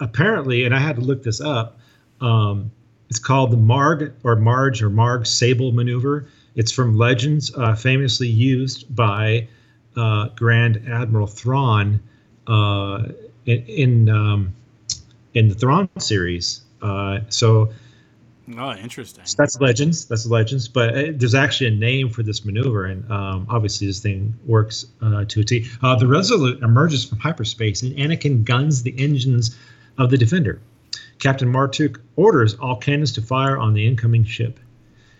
apparently, and I had to look this up. Um, it's called the Marg or Marge or Marg Sable maneuver. It's from Legends, uh, famously used by uh, Grand Admiral Thrawn uh, in in, um, in the Thrawn series. Uh, so Oh, interesting. So that's legends. That's legends. But uh, there's actually a name for this maneuver, and um, obviously this thing works uh, to a T. Uh, the Resolute emerges from hyperspace, and Anakin guns the engines of the Defender. Captain Mar Tuuk orders all cannons to fire on the incoming ship.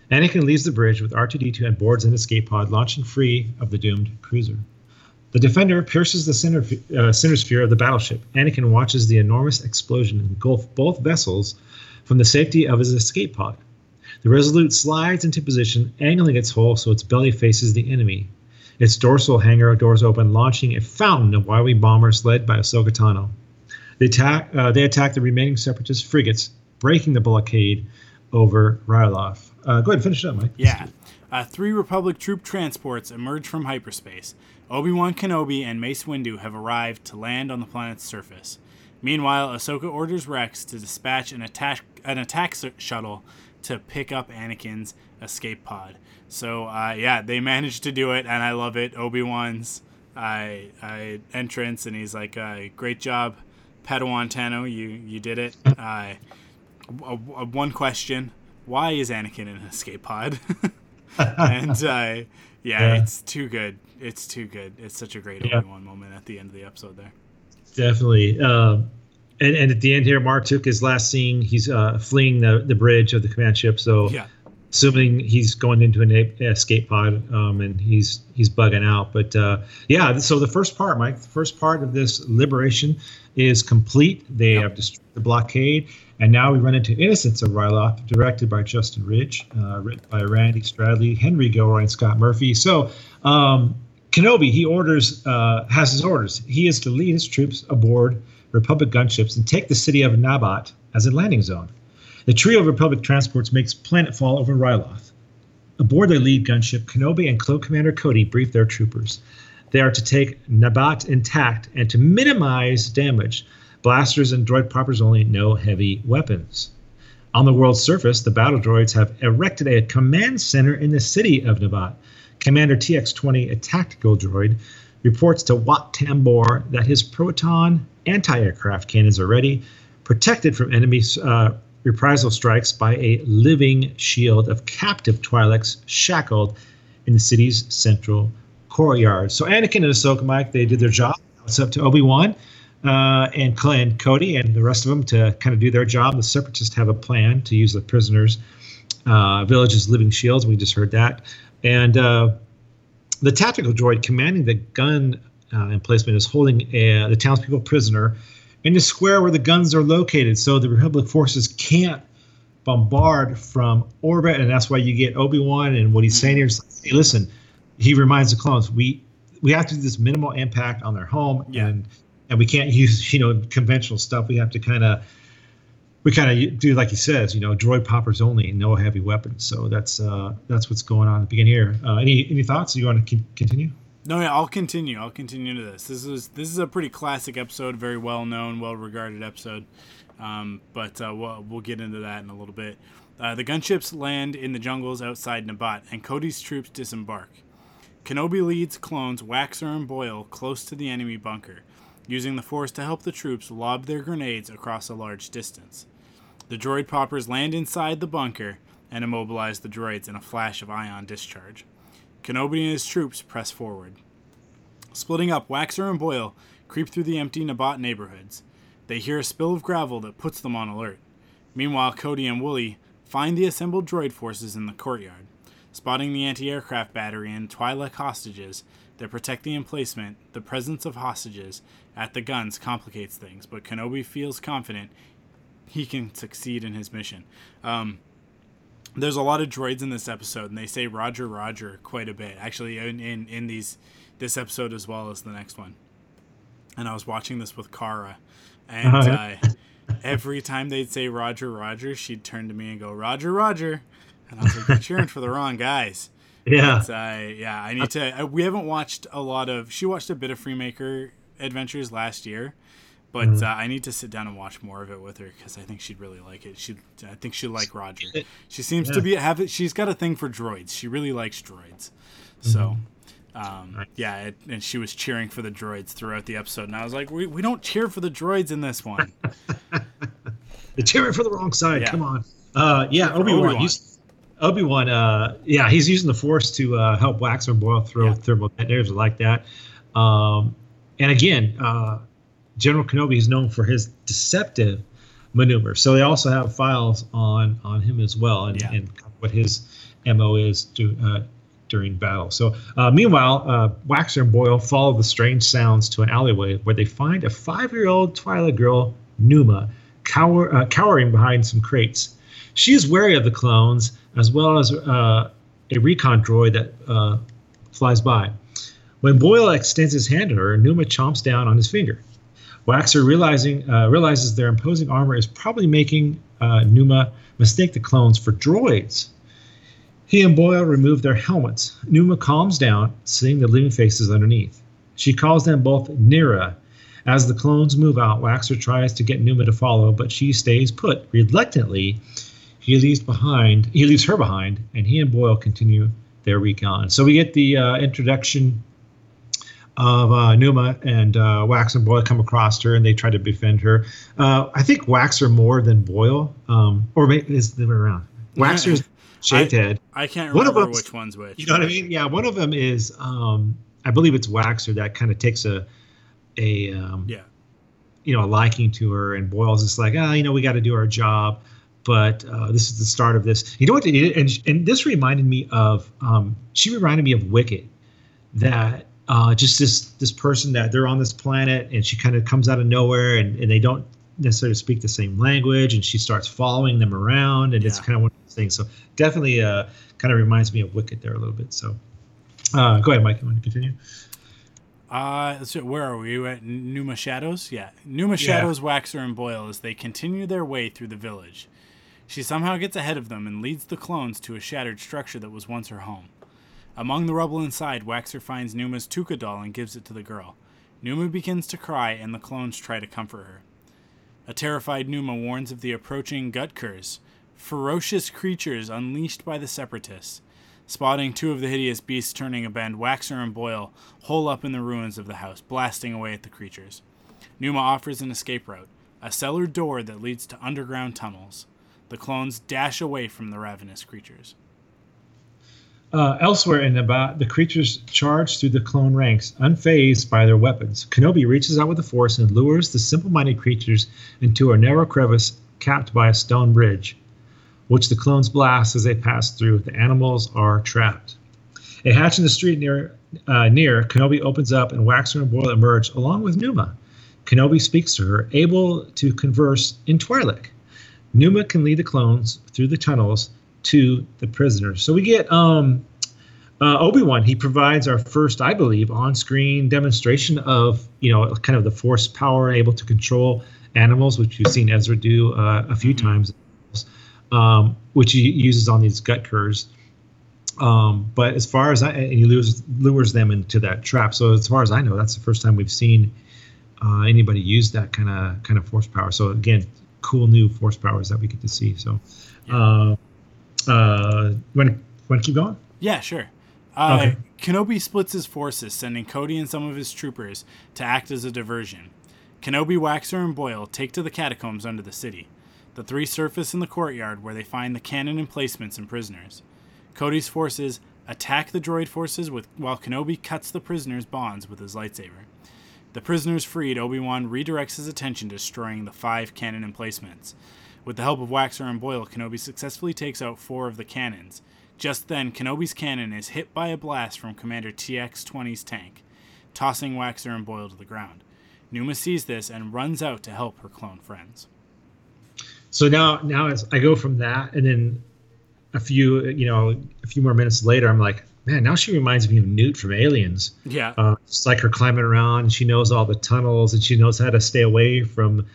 Anakin leaves the bridge with R2D2 and boards an escape pod, launching free of the doomed cruiser. The Defender pierces the center, uh, center sphere of the battleship. Anakin watches the enormous explosion engulf both vessels from the safety of his escape pod. The Resolute slides into position, angling its hull so its belly faces the enemy. Its dorsal hangar doors open, launching a fountain of Y-wing bombers led by Ahsoka Tano. They attack, uh, they attack the remaining Separatist frigates, breaking the blockade over Ryloth. Uh, go ahead and finish it up, Mike. Yeah. Uh, three Republic troop transports emerge from hyperspace. Obi Wan Kenobi and Mace Windu have arrived to land on the planet's surface. Meanwhile, Ahsoka orders Rex to dispatch an attack an attack shuttle to pick up Anakin's escape pod. So uh, yeah, they managed to do it, and I love it. Obi Wan's uh, uh, entrance, and he's like, uh, "Great job, Padawan Tano. You you did it." Uh, one question: Why is Anakin in an escape pod? and uh, yeah, yeah, it's too good. It's too good. It's such a great yeah. Obi Wan moment at the end of the episode there. Definitely. Uh, and, and at the end here, Mar Tuuk his last scene. He's uh, fleeing the, the bridge of the command ship. So, yeah. Assuming he's going into an escape pod, um, and he's he's bugging out. But uh, yeah, so the first part, Mike, the first part of this liberation is complete. They yep. have destroyed the blockade, and now we run into Innocents of Ryloth, directed by Justin Ridge, uh, written by Randy Stradley, Henry Gilroy, and Scott Murphy. So. Um, Kenobi, he orders, uh, has his orders. He is to lead his troops aboard Republic gunships and take the city of Nabat as a landing zone. The trio of Republic transports makes planetfall over Ryloth. Aboard their lead gunship, Kenobi and Clone Commander Cody brief their troopers. They are to take Nabat intact and to minimize damage. Blasters and droid poppers only, no heavy weapons. On the world's surface, the battle droids have erected a command center in the city of Nabat Commander TX 20, a tactical droid, reports to Wat Tambor that his proton anti aircraft cannons are ready, protected from enemy uh, reprisal strikes by a living shield of captive Twi'leks shackled in the city's central courtyard. So Anakin and Ahsoka, Mike, they did their job. It's up to Obi Wan uh, and, and Cody and the rest of them to kind of do their job. The Separatists have a plan to use the prisoners' uh, villages living shields. We just heard that. And uh, the tactical droid commanding the gun uh, emplacement is holding a, the townspeople prisoner in the square where the guns are located, so the Republic forces can't bombard from orbit, and that's why you get Obi Wan and what he's saying here is, hey, listen, he reminds the clones we we have to do this minimal impact on their home, yeah. and and we can't use you know conventional stuff. We have to kind of we kind of do like he says, you know, droid poppers only, no heavy weapons. So that's uh, that's what's going on at the beginning here. Uh, any any thoughts? You want to continue? No, yeah, I'll continue. I'll continue to this. This is this is a pretty classic episode, very well known, well regarded episode. Um, but uh, we'll we'll get into that in a little bit. Uh, the gunships land in the jungles outside Nabat, and Cody's troops disembark. Kenobi leads clones Waxer and Boil close to the enemy bunker, using the Force to help the troops lob their grenades across a large distance. The droid poppers land inside the bunker and immobilize the droids in a flash of ion discharge. Kenobi and his troops press forward. Splitting up, Waxer and Boil creep through the empty Nabat neighborhoods. They hear a spill of gravel that puts them on alert. Meanwhile, Cody and Wooley find the assembled droid forces in the courtyard. Spotting the anti aircraft battery and Twi'lek hostages that protect the emplacement, the presence of hostages at the guns complicates things, but Kenobi feels confident he can succeed in his mission. Um, there's a lot of droids in this episode, and they say Roger, Roger quite a bit. Actually, in, in, in these this episode as well as the next one. And I was watching this with Kara, and uh, every time they'd say Roger, Roger, she'd turn to me and go Roger, Roger, and I was like, "You're cheering for the wrong guys." Yeah, but, uh, yeah. I need to. Uh, we haven't watched a lot of. She watched a bit of Freemaker Adventures last year, But Mm. uh, I need to sit down and watch more of it with her because I think she'd really like it. She, I think she'd like Roger. She seems to be have it. She's got a thing for droids. She really likes droids. So, Mm-hmm. um, yeah, it, and she was cheering for the droids throughout the episode, and I was like, we, we don't cheer for the droids in this one. They're cheering for the wrong side. Yeah. Come on. Uh, yeah, Obi Wan. Obi-Wan. Uh, yeah, he's using the Force to uh, help Waxer and Boil throw Yeah. thermal detonators like that. Um, and again, uh, General Kenobi is known for his deceptive maneuver. So they also have files on on him as well, and, Yeah. and what his mo is to, uh, during battle. So uh, meanwhile, uh, Waxer and Boil follow the strange sounds to an alleyway where they find a five-year-old Twi'lek girl, Numa, cower, uh, cowering behind some crates. She is wary of the clones as well as uh, a recon droid that uh, flies by. When Boil extends his hand to her, Numa chomps down on his finger. Waxer realizing uh, realizes their imposing armor is probably making uh, Numa mistake the clones for droids. He and Boil remove their helmets. Numa calms down, seeing the living faces underneath. She calls them both Nira. As the clones move out, Waxer tries to get Numa to follow, but she stays put. Reluctantly, he leaves behind. He leaves her behind, and he and Boil continue their recon. So we get the uh, introduction of uh, Numa and uh, Wax and Boil come across her and they try to befriend her. Uh, I think Waxer more than Boil, um, or maybe it's the other way around. Waxer's shaved head. I can't One of remember which one's which. You know what I mean? Yeah, one of them is, um, I believe it's Waxer that kind of takes a, a, um, Yeah. you know, a liking to her, and Boil's just like, ah, you know, we got to do our job. But uh, this is the start of this. You know what? And, and this reminded me of, um, she reminded me of Wicket, that uh, just this this person that they're on this planet, and she kind of comes out of nowhere, and, and they don't necessarily speak the same language, and she starts following them around, and it's kind of one of those things. So definitely, uh, kind of reminds me of Wicket there a little bit. So, uh, go ahead, Mike. You want to continue? Uh, so where are we? At Numa Shadows? Yeah. Numa Shadows, Waxer, and Boil as they continue their way through the village. She somehow gets ahead of them and leads the clones to a shattered structure that was once her home. Among the rubble inside, Waxer finds Numa's Tooka doll and gives it to the girl. Numa begins to cry, and the clones try to comfort her. A terrified Numa warns of the approaching Gutkurrs, ferocious creatures unleashed by the Separatists. Spotting two of the hideous beasts turning a bend, Waxer and Boil hole up in the ruins of the house, blasting away at the creatures. Numa offers an escape route, a cellar door that leads to underground tunnels. The clones dash away from the ravenous creatures. Uh, elsewhere in the ba- the creatures charge through the clone ranks, unfazed by their weapons. Kenobi reaches out with the Force and lures the simple-minded creatures into a narrow crevice capped by a stone bridge, which the clones blast as they pass through. The animals are trapped. A hatch in the street near uh, near Kenobi opens up, and Waxer and Boil emerge along with Numa. Kenobi speaks to her, able to converse in Twi'lek. Numa can lead the clones through the tunnels to the prisoners. So we get um, uh, Obi Wan. He provides our first, I believe, on-screen demonstration of you know kind of the Force power, able to control animals, which you've seen Ezra do uh, a few times, um, which he uses on these gutkurrs. Um, but as far as I, and he lures lures them into that trap. So as far as I know, that's the first time we've seen uh, anybody use that kind of kind of force power. So again, cool new force powers that we get to see. So, uh, uh, want to want to keep going? Yeah, sure. Uh, Okay. Kenobi splits his forces, sending Cody and some of his troopers to act as a diversion. Kenobi, Waxer, and Boil take to the catacombs under the city. The three surface in the courtyard where they find the cannon emplacements and prisoners. Cody's forces attack the droid forces with, while Kenobi cuts the prisoners' bonds with his lightsaber. The prisoners freed, Obi-Wan redirects his attention to destroying the five cannon emplacements. With the help of Waxer and Boil, Kenobi successfully takes out four of the cannons. Just then, Kenobi's cannon is hit by a blast from Commander TX-20's tank, tossing Waxer and Boil to the ground. Numa sees this and runs out to help her clone friends. So now now as I go from that, and then a few you know a few more minutes later, I'm like, man, now she reminds me of Newt from Aliens. Yeah, Uh, it's like her climbing around, she knows all the tunnels, and she knows how to stay away from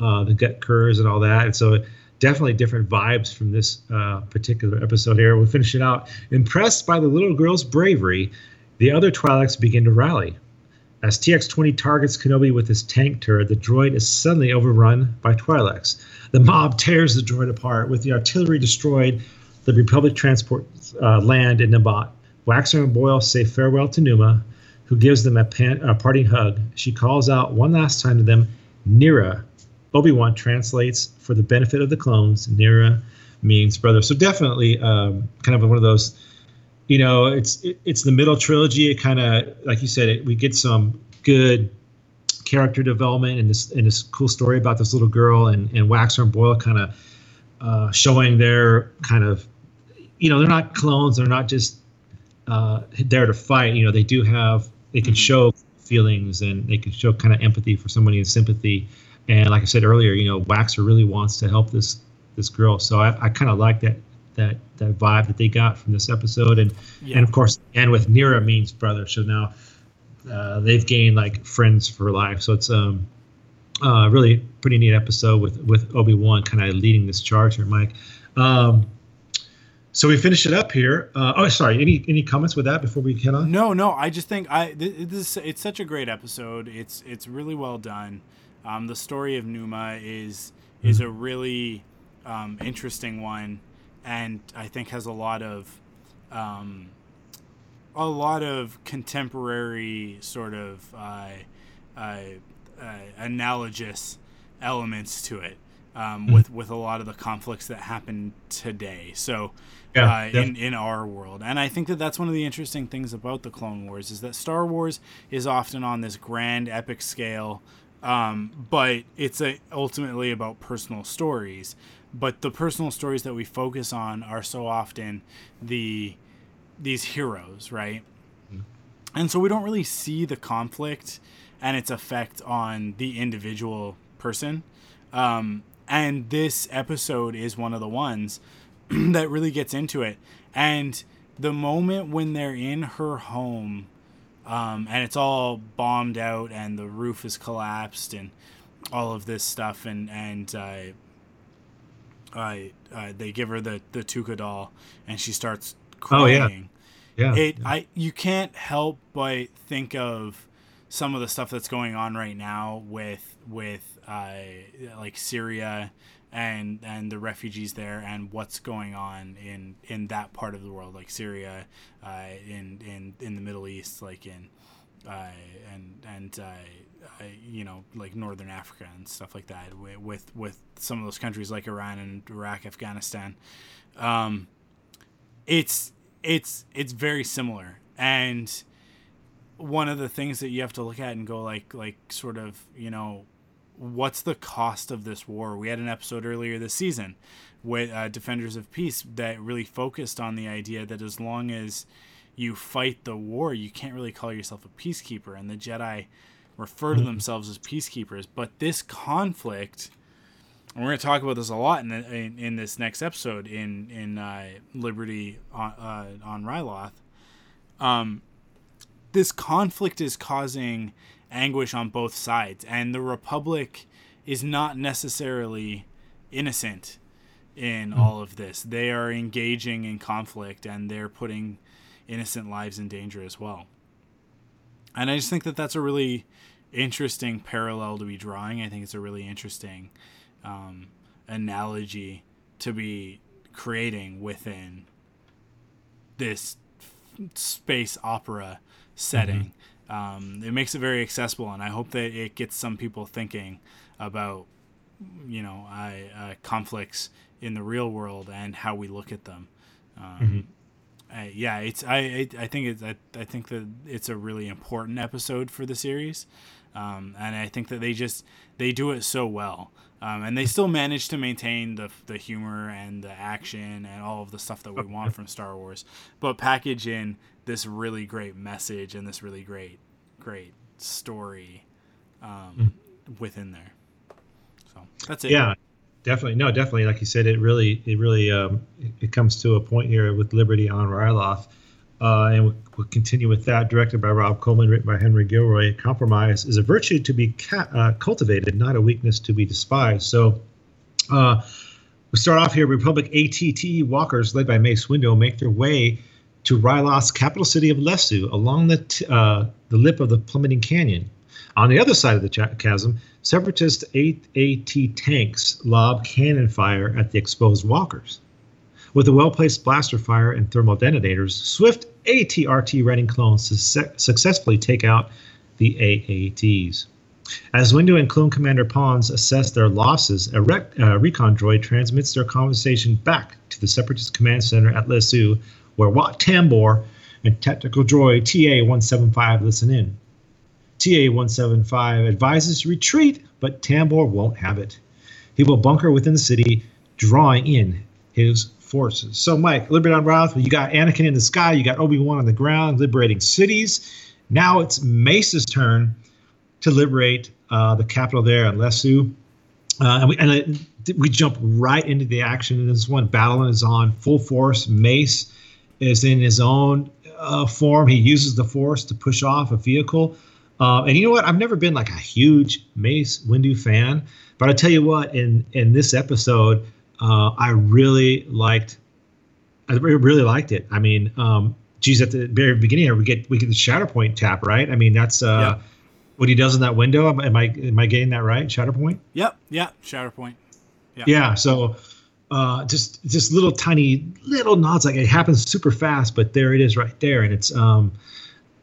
uh, the gutkurrs and all that. And so, definitely different vibes from this uh, particular episode here. We'll finish it out. Impressed by the little girl's bravery, the other Twi'leks begin to rally. As TX 20 targets Kenobi with his tank turret, the droid is suddenly overrun by Twi'leks. The mob tears the droid apart. With the artillery destroyed, the Republic transports uh, land in Nabat. Waxer and Boil say farewell to Numa, who gives them a, pan, a parting hug. She calls out one last time to them, Nira. Obi Wan translates for the benefit of the clones. Nira means brother. So definitely, um, kind of one of those. You know, it's it, it's the middle trilogy. It kind of, like you said, it, we get some good character development and this and this cool story about this little girl and and Waxer and Boil kind of uh, showing their kind of, you know, they're not clones. They're not just uh, there to fight. You know, they do have they can show feelings and they can show kind of empathy for somebody and sympathy. And like I said earlier, you know, Waxer really wants to help this this girl. So I, I kind of like that that that vibe that they got from this episode. And yeah. and of course, and with Nira means brother. So now uh, they've gained like friends for life. So it's um uh, really pretty neat episode with with Obi Wan kind of leading this charge here, Mike. Um, so we finish it up here. Uh, oh, sorry. Any any comments with that before we head on? No, no. I just think I this it's such a great episode. It's it's really well done. Um, the story of Numa is is a really um, interesting one, and I think has a lot of um, a lot of contemporary sort of uh, uh, uh, analogous elements to it um, mm-hmm. with with a lot of the conflicts that happen today. So, yeah, uh, yeah. in in our world, and I think that that's one of the interesting things about the Clone Wars is that Star Wars is often on this grand epic scale, um, but it's a, ultimately about personal stories. But the personal stories that we focus on are so often the these heroes, right? Mm-hmm. And so we don't really see the conflict and its effect on the individual person. Um, and this episode is one of the ones that really gets into it. And the moment when they're in her home, um, and it's all bombed out, and the roof is collapsed, and all of this stuff, and and uh, uh, uh, they give her the the Tooka doll, and she starts crying. Oh yeah, yeah. It I you can't help but think of some of the stuff that's going on right now with with uh, like Syria and and the refugees there and what's going on in in that part of the world like Syria uh, in in in the Middle East like in uh, and and uh, you know like northern Africa and stuff like that with with some of those countries like Iran and Iraq Afghanistan. Um, it's it's it's very similar. And one of the things that you have to look at and go like like sort of you know what's the cost of this war? We had an episode earlier this season with uh, Defenders of Peace that really focused on the idea that as long as you fight the war, you can't really call yourself a peacekeeper. And the Jedi refer to mm-hmm. themselves as peacekeepers. But this conflict, and we're going to talk about this a lot in, the, in, in, this next episode in in uh, Liberty on, uh, on Ryloth. Um, this conflict is causing anguish on both sides, and the Republic is not necessarily innocent in mm. all of this. They are engaging in conflict and they're putting innocent lives in danger as well. And I just think that that's a really interesting parallel to be drawing. I think it's a really interesting um, analogy to be creating within this space opera setting. Um, it makes it very accessible, and I hope that it gets some people thinking about, you know, I, uh, conflicts in the real world and how we look at them. Um, mm-hmm. I, yeah, it's I, I think it's I, I think that it's a really important episode for the series, um, and I think that they just they do it so well. Um, and they still manage to maintain the, the humor and the action and all of the stuff that we want from Star Wars, but package in this really great message and this really great great story um, mm. within there. So that's it. Yeah, definitely. No, definitely. Like you said, it really it really um, it comes to a point here with Liberty on Ryloth. Uh, and we'll, we'll, continue with that. Directed by Rob Coleman, written by Henry Gilroy. Compromise is a virtue to be ca- uh, cultivated, not a weakness to be despised. So, uh, we start off here. Republic ATT walkers, led by Mace Windu, make their way to Ryloth's capital city of Lessu along the t- uh, the lip of the plummeting canyon. On the other side of the chasm, separatist AT tanks lob cannon fire at the exposed walkers. With a well placed blaster fire and thermal detonators, swift ATRT Reading clones su- successfully take out the AATs. As Windu and Clone Commander Ponds assess their losses, a rec- uh, recon droid transmits their conversation back to the Separatist Command Center at Lessu, where Wat Tambor and tactical droid TA 175 listen in. TA 175 advises retreat, but Tambor won't have it. He will bunker within the city, drawing in his forces. So, Mike, Liberty on Roth, you got Anakin in the sky, you got Obi Wan on the ground, liberating cities. Now it's Mace's turn to liberate uh, the capital there at Lessu. Uh, and we, and it, we jump right into the action in this one. Battle is on full force. Mace is in his own uh, form. He uses the force to push off a vehicle. Uh, and you know what? I've never been like a huge Mace Windu fan, but I tell you what, in in this episode, uh, I really liked. I really liked it. I mean, um, geez, at the very beginning we get we get the Shatterpoint tap, right? I mean, that's uh, yeah. what he does in that window. Am I am I getting that right? Shatterpoint. Yep. Yeah. Shatterpoint. Yeah. Yeah. So uh, just just little tiny little nods like it happens super fast but there it is right there and it's um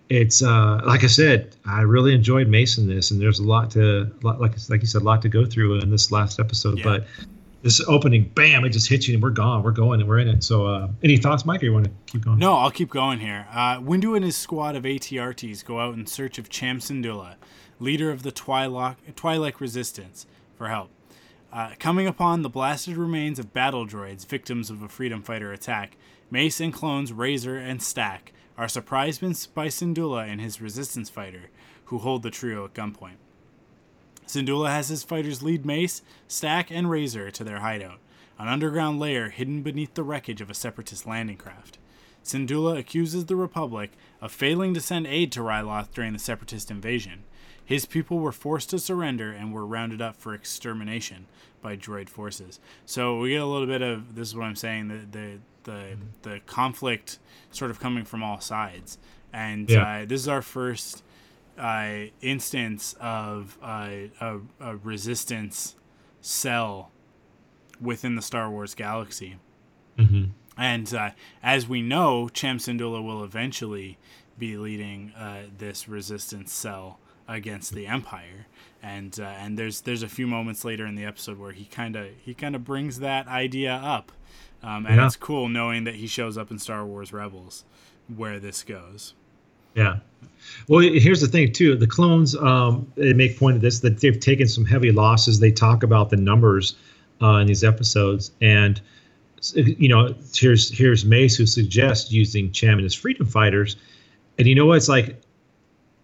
it's uh like i said i really enjoyed mason this and there's a lot to like like you said a lot to go through in this last episode yeah. but this opening bam it just hits you and we're gone we're going and we're in it. So uh any thoughts mike or you want to keep going? No i'll keep going here. Uh windu and his squad of atrts go out in search of cham syndulla leader of the twi'lek twi'lek resistance for help. Uh, coming upon the blasted remains of battle droids, victims of a freedom fighter attack, Mace and clones Razor and Stack are surprised by Syndulla and his resistance fighter, who hold the trio at gunpoint. Syndulla has his fighters lead Mace, Stack, and Razor to their hideout, an underground lair hidden beneath the wreckage of a separatist landing craft. Syndulla accuses the Republic of failing to send aid to Ryloth during the separatist invasion, his people were forced to surrender and were rounded up for extermination by droid forces. So we get a little bit of this is what I'm saying the the the, the conflict sort of coming from all sides, and yeah. uh, this is our first uh, instance of uh, a, a resistance cell within the Star Wars galaxy. Mm-hmm. And uh, as we know, Cham Syndulla will eventually be leading uh, this resistance cell against the Empire, and uh, and there's there's a few moments later in the episode where he kind of he kind of brings that idea up, um, and yeah. it's cool knowing that he shows up in Star Wars Rebels, where this goes. Yeah. Well, here's the thing too. The clones, um, they make point of this that they've taken some heavy losses. They talk about the numbers uh, in these episodes, and you know, here's here's Mace who suggests using Cham and his freedom fighters, and you know what? It's like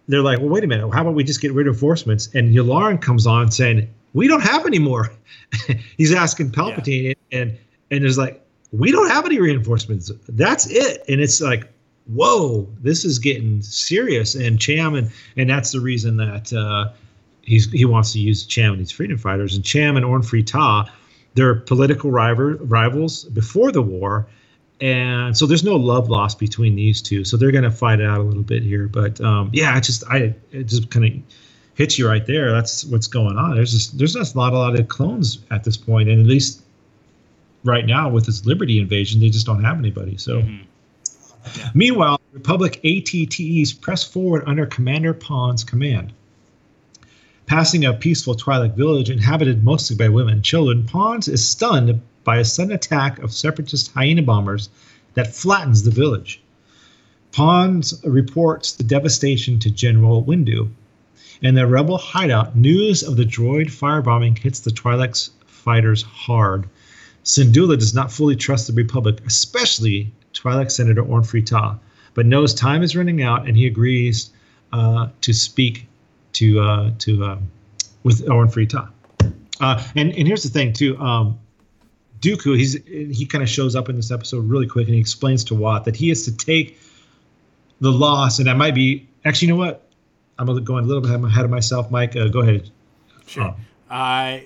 they're like, well, wait a minute, how about we just get reinforcements? And Yularen comes on saying, we don't have any more. He's asking Palpatine, yeah. and and there's like, we don't have any reinforcements. That's it. And it's like, whoa, this is getting serious. And Cham, and and that's the reason that uh, he's he wants to use Cham and these freedom fighters. And Cham and Orn Taa, they're political rival, rivals before the war and so there's no love lost between these two. So they're going to fight it out a little bit here. But um, yeah, it just I it just kind of hits you right there. That's what's going on. There's just there's just not a lot of clones at this point, and at least right now with this Liberty invasion, they just don't have anybody. So. Mm-hmm. Yeah. Meanwhile, Republic ATTEs press forward under Commander Pon's command. Passing a peaceful Twi'lek village inhabited mostly by women and children, Ponds is stunned by a sudden attack of separatist hyena bombers that flattens the village. Pons reports the devastation to General Windu. In the rebel hideout, news of the droid firebombing hits the Twi'lek fighters hard. Syndulla does not fully trust the Republic, especially Twi'lek Senator Orn Free Taa, but knows time is running out and he agrees uh, to speak to uh, to uh, with Orn Uh, and and here's the thing too. Um, Dooku, he's he kind of shows up in this episode really quick, and he explains to Wat that he has to take the loss, and that might be actually, you know what? I'm going a little bit ahead of myself, Mike. Uh, go ahead. Sure. Oh. Uh,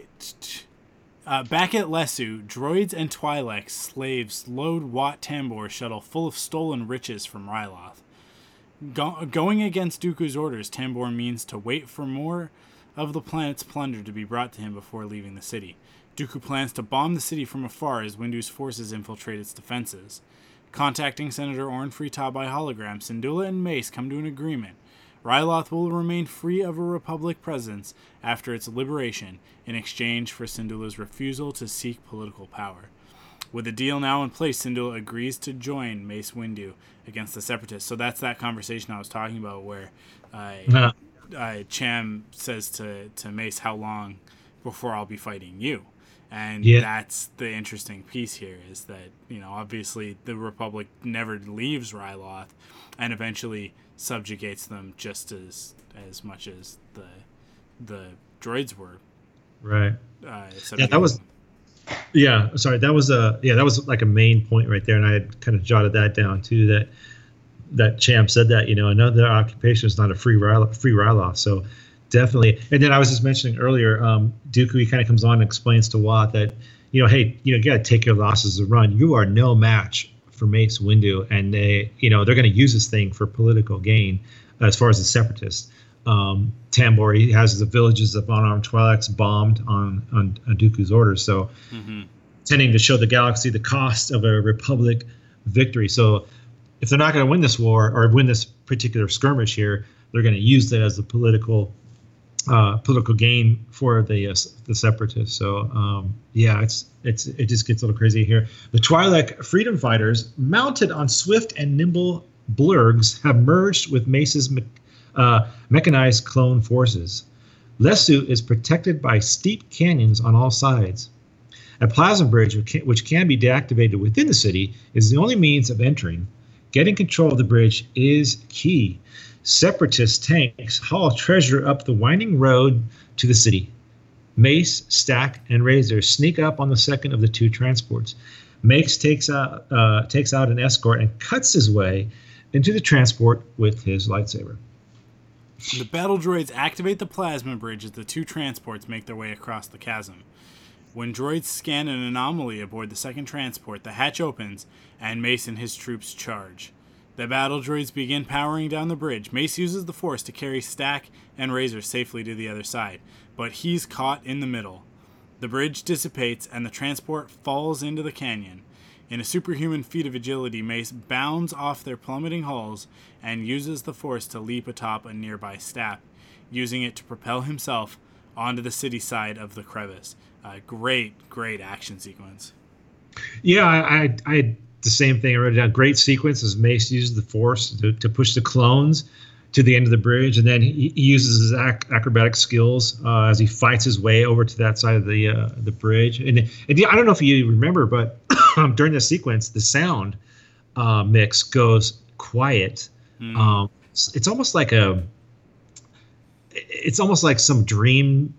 uh, back at Lessu, droids and Twi'lek slaves load Wat Tambor shuttle full of stolen riches from Ryloth. Go- going against Dooku's orders, Tambor means to wait for more of the planet's plunder to be brought to him before leaving the city. Dooku plans to bomb the city from afar as Windu's forces infiltrate its defenses. Contacting Senator Orn Free by hologram, Syndulla and Mace come to an agreement. Ryloth will remain free of a Republic presence after its liberation in exchange for Syndulla's refusal to seek political power. With the deal now in place, Syndulla agrees to join Mace Windu against the Separatists. So that's that conversation I was talking about where uh, uh, uh, Cham says to, to Mace, How long before I'll be fighting you? And yeah. that's the interesting piece here is that, you know, obviously the Republic never leaves Ryloth and eventually subjugates them just as as much as the the droids were. Right. Uh, yeah, that was. Them. Yeah, sorry. That was a yeah. That was like a main point right there, and I had kind of jotted that down too. That that champ said that you know another occupation is not a free free off So definitely. And then I was just mentioning earlier, um, Dooku he kind of comes on and explains to Wat that you know, hey, you know, you got to take your losses and run. You are no match for Mace Windu, and they, you know, they're going to use this thing for political gain as far as the separatists. Um, Tambor he has the villages of unarmed Twi'leks bombed on, on, on Dooku's orders, so mm-hmm. tending to show the galaxy the cost of a Republic victory. So if they're not going to win this war or win this particular skirmish here, they're going to use that as a political uh, political gain for the uh, the separatists. So um, yeah, it's it's it just gets a little crazy here. The Twi'lek freedom fighters, mounted on swift and nimble blurrgs, have merged with Mace's me- uh, mechanized clone forces. Lessu is protected by steep canyons on all sides. A plasma bridge, which can be deactivated within the city, is the only means of entering. Getting control of the bridge is key. Separatist tanks haul treasure up the winding road to the city. Mace, Stack, and Razor sneak up on the second of the two transports. Mace takes out uh, takes out an escort and cuts his way into the transport with his lightsaber. The battle droids activate the plasma bridge as the two transports make their way across the chasm. When droids scan an anomaly aboard the second transport, the hatch opens and Mace and his troops charge. The battle droids begin powering down the bridge. Mace uses the Force to carry Stack and Razor safely to the other side, but he's caught in the middle. The bridge dissipates and the transport falls into the canyon. In a superhuman feat of agility, Mace bounds off their plummeting hulls and uses the Force to leap atop a nearby staff, using it to propel himself onto the city side of the crevice. Uh, great, great action sequence. Yeah, I, I, I the same thing. I wrote down great sequence as Mace uses the force to, to push the clones to the end of the bridge, and then he, he uses his ac- acrobatic skills uh, as he fights his way over to that side of the uh, the bridge. And, and I don't know if you remember, but during the sequence, the sound uh, mix goes quiet. Mm. Um, it's almost like a it's almost like some dream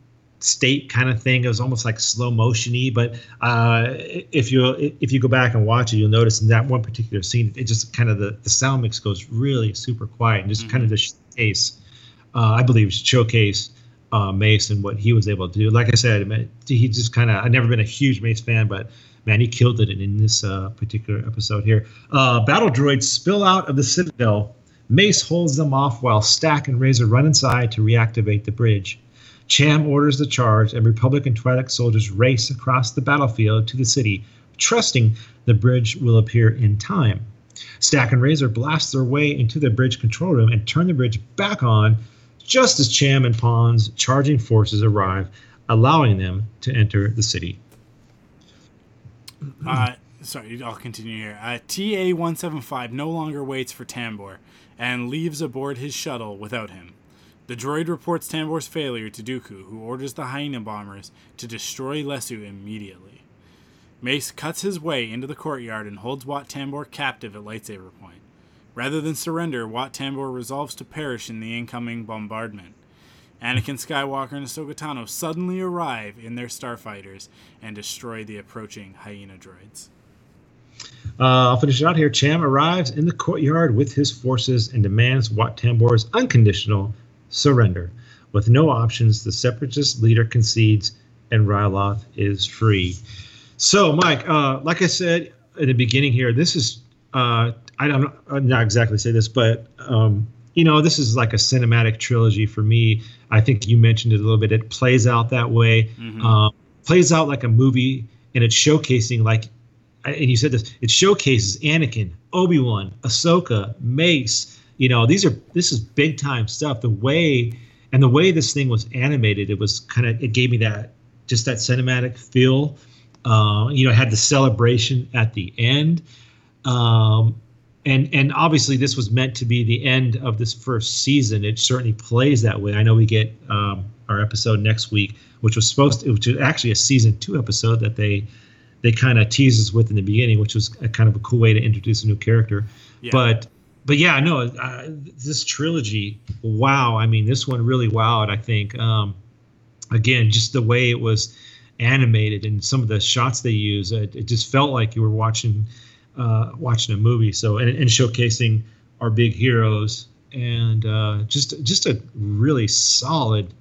state kind of thing. It was almost like slow motiony. But uh, if you if you go back and watch it, you'll notice in that one particular scene, it just kind of the, the sound mix goes really super quiet and just mm-hmm. kind of just showcase, uh, I believe, showcase uh, Mace and what he was able to do. Like I said, he just kind of I've never been a huge Mace fan, but man, he killed it in this uh, particular episode here. Uh, battle droids spill out of the citadel. Mace holds them off while Stack and Razor run inside to reactivate the bridge. Cham orders the charge, and Republican Twi'lek soldiers race across the battlefield to the city, trusting the bridge will appear in time. Stack and Razor blast their way into the bridge control room and turn the bridge back on just as Cham and Ponds' charging forces arrive, allowing them to enter the city. Uh, sorry, I'll continue here. Uh, TA 175 no longer waits for Tambor and leaves aboard his shuttle without him. The droid reports Tambor's failure to Dooku, who orders the hyena bombers to destroy Lessu immediately. Mace cuts his way into the courtyard and holds Wat Tambor captive at lightsaber point. Rather than surrender, Wat Tambor resolves to perish in the incoming bombardment. Anakin Skywalker and Ahsoka Tano suddenly arrive in their starfighters and destroy the approaching hyena droids. Uh, I'll finish it out here. Cham arrives in the courtyard with his forces and demands Wat Tambor's unconditional surrender. With no options, the separatist leader concedes and Ryloth is free. So, Mike, uh, like I said in the beginning here, this is, uh, I don't not exactly say this, but um, you know, this is like a cinematic trilogy for me. I think you mentioned it a little bit. It plays out that way, mm-hmm. um, plays out like a movie, and it's showcasing like, and you said this, it showcases Anakin, Obi Wan, Ahsoka, Mace. You know, these are this is big time stuff. The way and the way this thing was animated, it was kind of it gave me that just that cinematic feel. Uh, you know, had the celebration at the end. Um, and and obviously this was meant to be the end of this first season. It certainly plays that way. I know we get um, our episode next week, which was supposed to, which is actually a season two episode that they they kind of teases with in the beginning, which was a kind of a cool way to introduce a new character. Yeah. But but yeah, no, uh, this trilogy, wow. I mean, this one really wowed. I think um, again, just the way it was animated and some of the shots they use, it, it just felt like you were watching uh, watching a movie. So and, and showcasing our big heroes and uh, just just a really solid,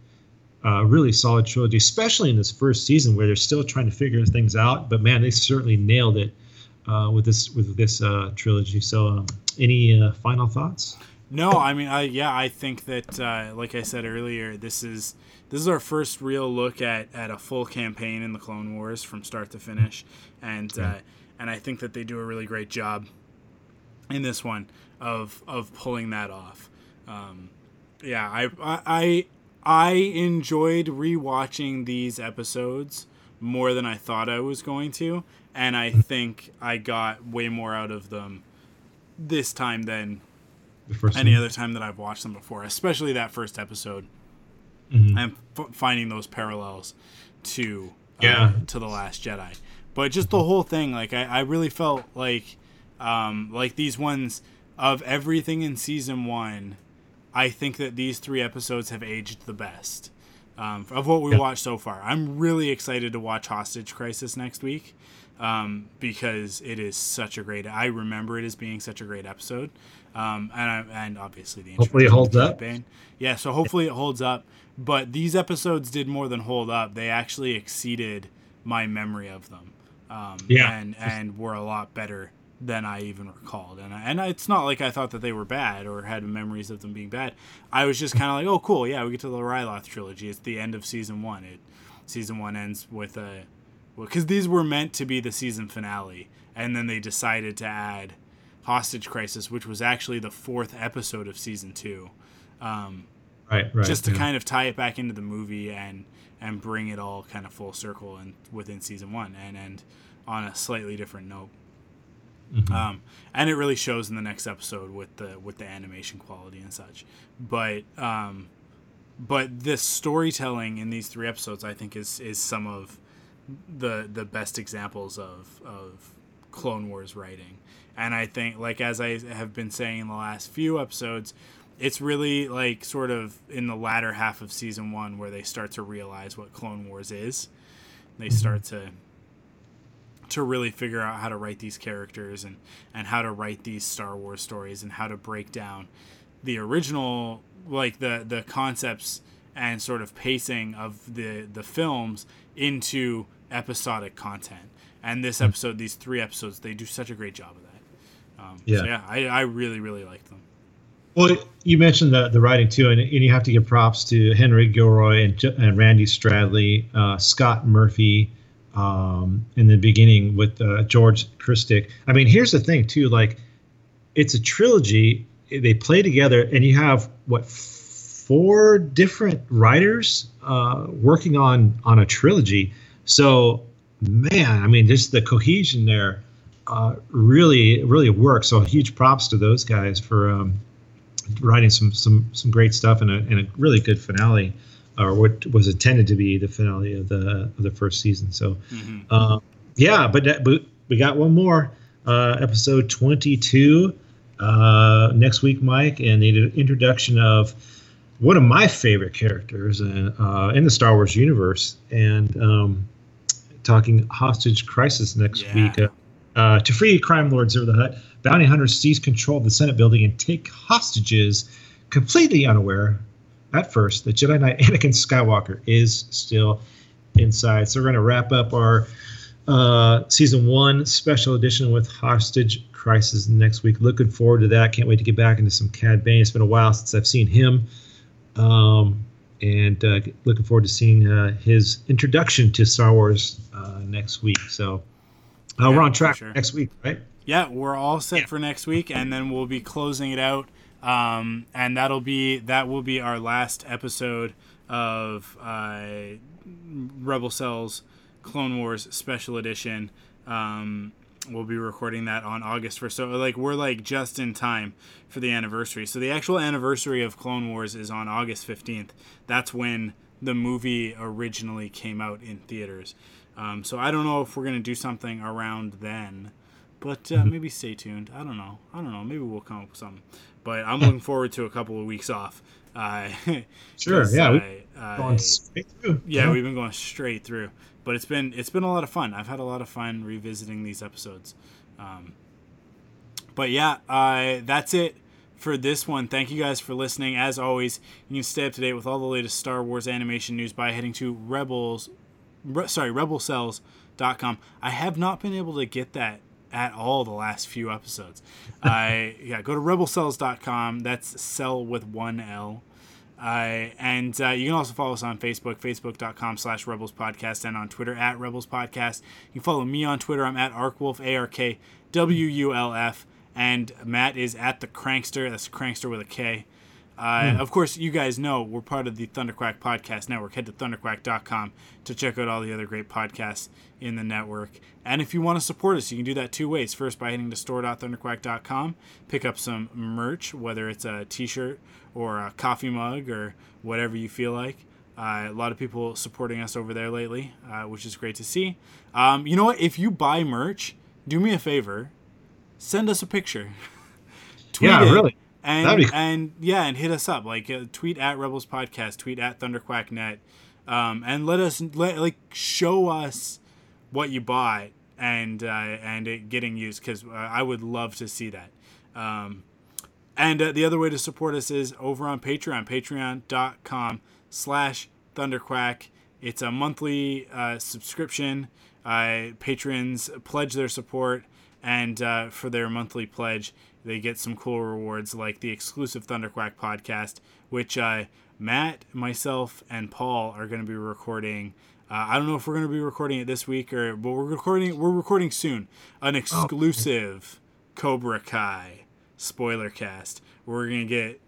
uh, really solid trilogy, especially in this first season where they're still trying to figure things out. But man, they certainly nailed it uh, with this with this uh, trilogy. So, um, any uh, final thoughts? No, I mean, I yeah, I think that uh, like I said earlier, this is this is our first real look at at a full campaign in the Clone Wars from start to finish, and. Yeah and I think that they do a really great job in this one of of pulling that off. Um, yeah, I, I I enjoyed rewatching these episodes more than I thought I was going to, and I think I got way more out of them this time than any one. other time that I've watched them before, especially that first episode. Mm-hmm. And f- finding those parallels to uh, yeah. to the Last Jedi. But just the whole thing, like I, I really felt like um, like these ones of everything in season one, I think that these three episodes have aged the best. Um, of what we watched so far. I'm really excited to watch Hostage Crisis next week um, because it is such a great. I remember it as being such a great episode, um, and I, and obviously the hopefully it holds up. Bane. Yeah, so hopefully it holds up. But these episodes did more than hold up. They actually exceeded my memory of them um, yeah. and and were a lot better than I even recalled. And I, and it's not like I thought that they were bad or had memories of them being bad. I was just kind of like, oh, cool, yeah, we get to the Ryloth trilogy. It's the end of season one. It season one ends with a because these were meant to be the season finale, and then they decided to add Hostage Crisis, which was actually the fourth episode of season two. Um, right, right. Just to yeah. kind of tie it back into the movie and and bring it all kind of full circle and within season one and and on a slightly different note. Mm-hmm. Um, and it really shows in the next episode with the with the animation quality and such. But um, but this storytelling in these three episodes, I think, is is some of the the best examples of of Clone Wars writing. And I think, like as I have been saying in the last few episodes, it's really like sort of in the latter half of season one where they start to realize what Clone Wars is. They mm-hmm. start to to really figure out how to write these characters and and how to write these Star Wars stories and how to break down the original like the the concepts and sort of pacing of the the films into episodic content. And this mm. episode, these three episodes, they do such a great job of that. Um, yeah, so yeah, I, I really really like them. Well, you mentioned the, the writing too, and, and you have to give props to Henry Gilroy and, and Randy Stradley, uh, Scott Murphy, um, in the beginning with uh, George Krstic. I mean, here's the thing too, like it's a trilogy. They play together, and you have what four different writers uh, working on on a trilogy. So, man, I mean, just the cohesion there uh, really really works. So, huge props to those guys for um, writing some some some great stuff and a, and a really good finale or what was intended to be the finale of the of the first season. So, mm-hmm. uh, yeah, but, that, but we got one more uh, episode twenty two uh, next week, Mike, and the introduction of one of my favorite characters in uh, in the Star Wars universe, and um, talking hostage crisis next yeah. week. Uh, uh, to free crime lords of the Hutt, bounty hunters seize control of the Senate building and take hostages, completely unaware at first, that Jedi Knight Anakin Skywalker is still inside. So we're going to wrap up our uh, season one special edition with Hostage Crisis next week. Looking forward to that. Can't wait to get back into some Cad Bane. It's been a while since I've seen him. Um, and uh, looking forward to seeing uh, his introduction to Star Wars uh, next week. So uh, Yeah, we're on track sure. next week, right? Yeah, we're all set for next week, and then we'll be closing it out. Um, and that'll be that will be our last episode of uh, Rebel Cells Clone Wars Special Edition. Um, we'll be recording that on August 1st. So like we're like just in time for the anniversary. So the actual anniversary of Clone Wars is on August 15th. That's when the movie originally came out in theaters. Um, so I don't know if we're gonna do something around then, but uh, maybe stay tuned. I don't know. I don't know. Maybe we'll come up with something. But I'm looking forward to a couple of weeks off. Uh, Sure, yeah, I- I- Going straight through. yeah, we've been going straight through, but it's been it's been a lot of fun. I've had a lot of fun revisiting these episodes. Um, but yeah, uh, that's it for this one. Thank you guys for listening. As always, you can stay up to date with all the latest Star Wars animation news by heading to Rebels, re, sorry, RebelCells.com. I have not been able to get that at all the last few episodes. I yeah, go to RebelCells.com. That's cell with one L. Uh, and uh, you can also follow us on Facebook, facebook.com slash Rebels Podcast, and on Twitter at Rebels Podcast. You can follow me on Twitter. I'm at ArkWulf, A R K W U L F. And Matt is at the Crankster. That's Crankster with a K. Uh, Of course, you guys know we're part of the Thunderquack Podcast Network. Head to thunderquack.com to check out all the other great podcasts in the network. And if you want to support us, you can do that two ways. First, by heading to store.thunderquack.com, pick up some merch, whether it's a t shirt or a coffee mug or whatever you feel like. Uh, a lot of people supporting us over there lately, uh, which is great to see. Um, you know what? If you buy merch, do me a favor, send us a picture. Tweet Yeah, it, really. And That'd be cool. and yeah, and hit us up like uh, tweet at Rebels Podcast, tweet at ThunderQuackNet, um, and let us let like show us what you bought and uh, and it getting used because uh, I would love to see that. Um, and uh, the other way to support us is over on Patreon, patreon.com slash thunderquack. It's a monthly uh, subscription. Uh, patrons pledge their support, and uh, for their monthly pledge, they get some cool rewards like the exclusive Thunderquack podcast, which uh, Matt, myself, and Paul are going to be recording. Uh, I don't know if we're going to be recording it this week or, but we're recording. We're recording soon an exclusive Cobra Kai spoiler cast. We're gonna get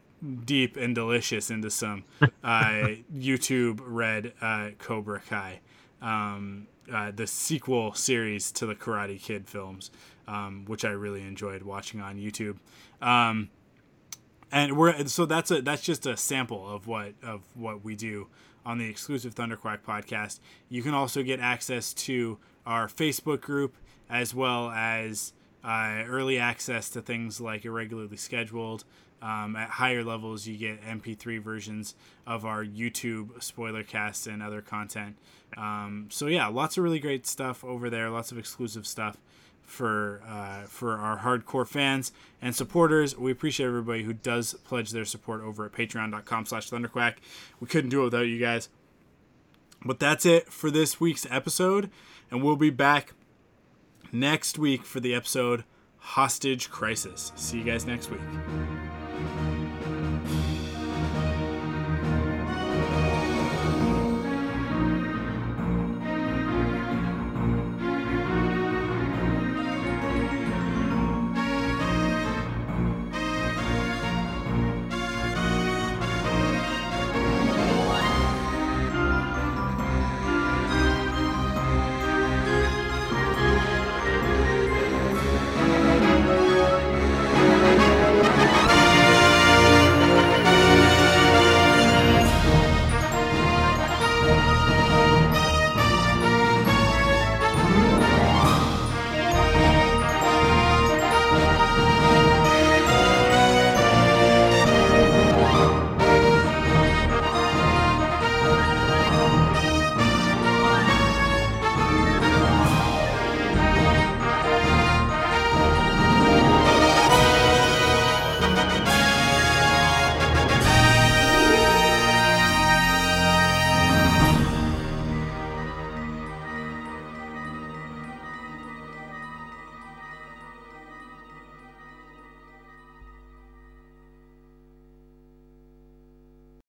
deep and delicious into some uh, YouTube red uh, Cobra Kai, um, uh, the sequel series to the Karate Kid films, um, which I really enjoyed watching on YouTube. Um, and we're so that's a that's just a sample of what of what we do on the exclusive Thunderquack podcast. You can also get access to our Facebook group as well as uh, early access to things like irregularly scheduled. Um, at higher levels, you get MP3 versions of our YouTube spoiler casts and other content. Um, so yeah, lots of really great stuff over there. Lots of exclusive stuff for uh, for our hardcore fans and supporters. We appreciate everybody who does pledge their support over at patreon.com slash thunderquack. We couldn't do it without you guys. But that's it for this week's episode, and we'll be back next week for the episode Hostage Crisis. See you guys next week.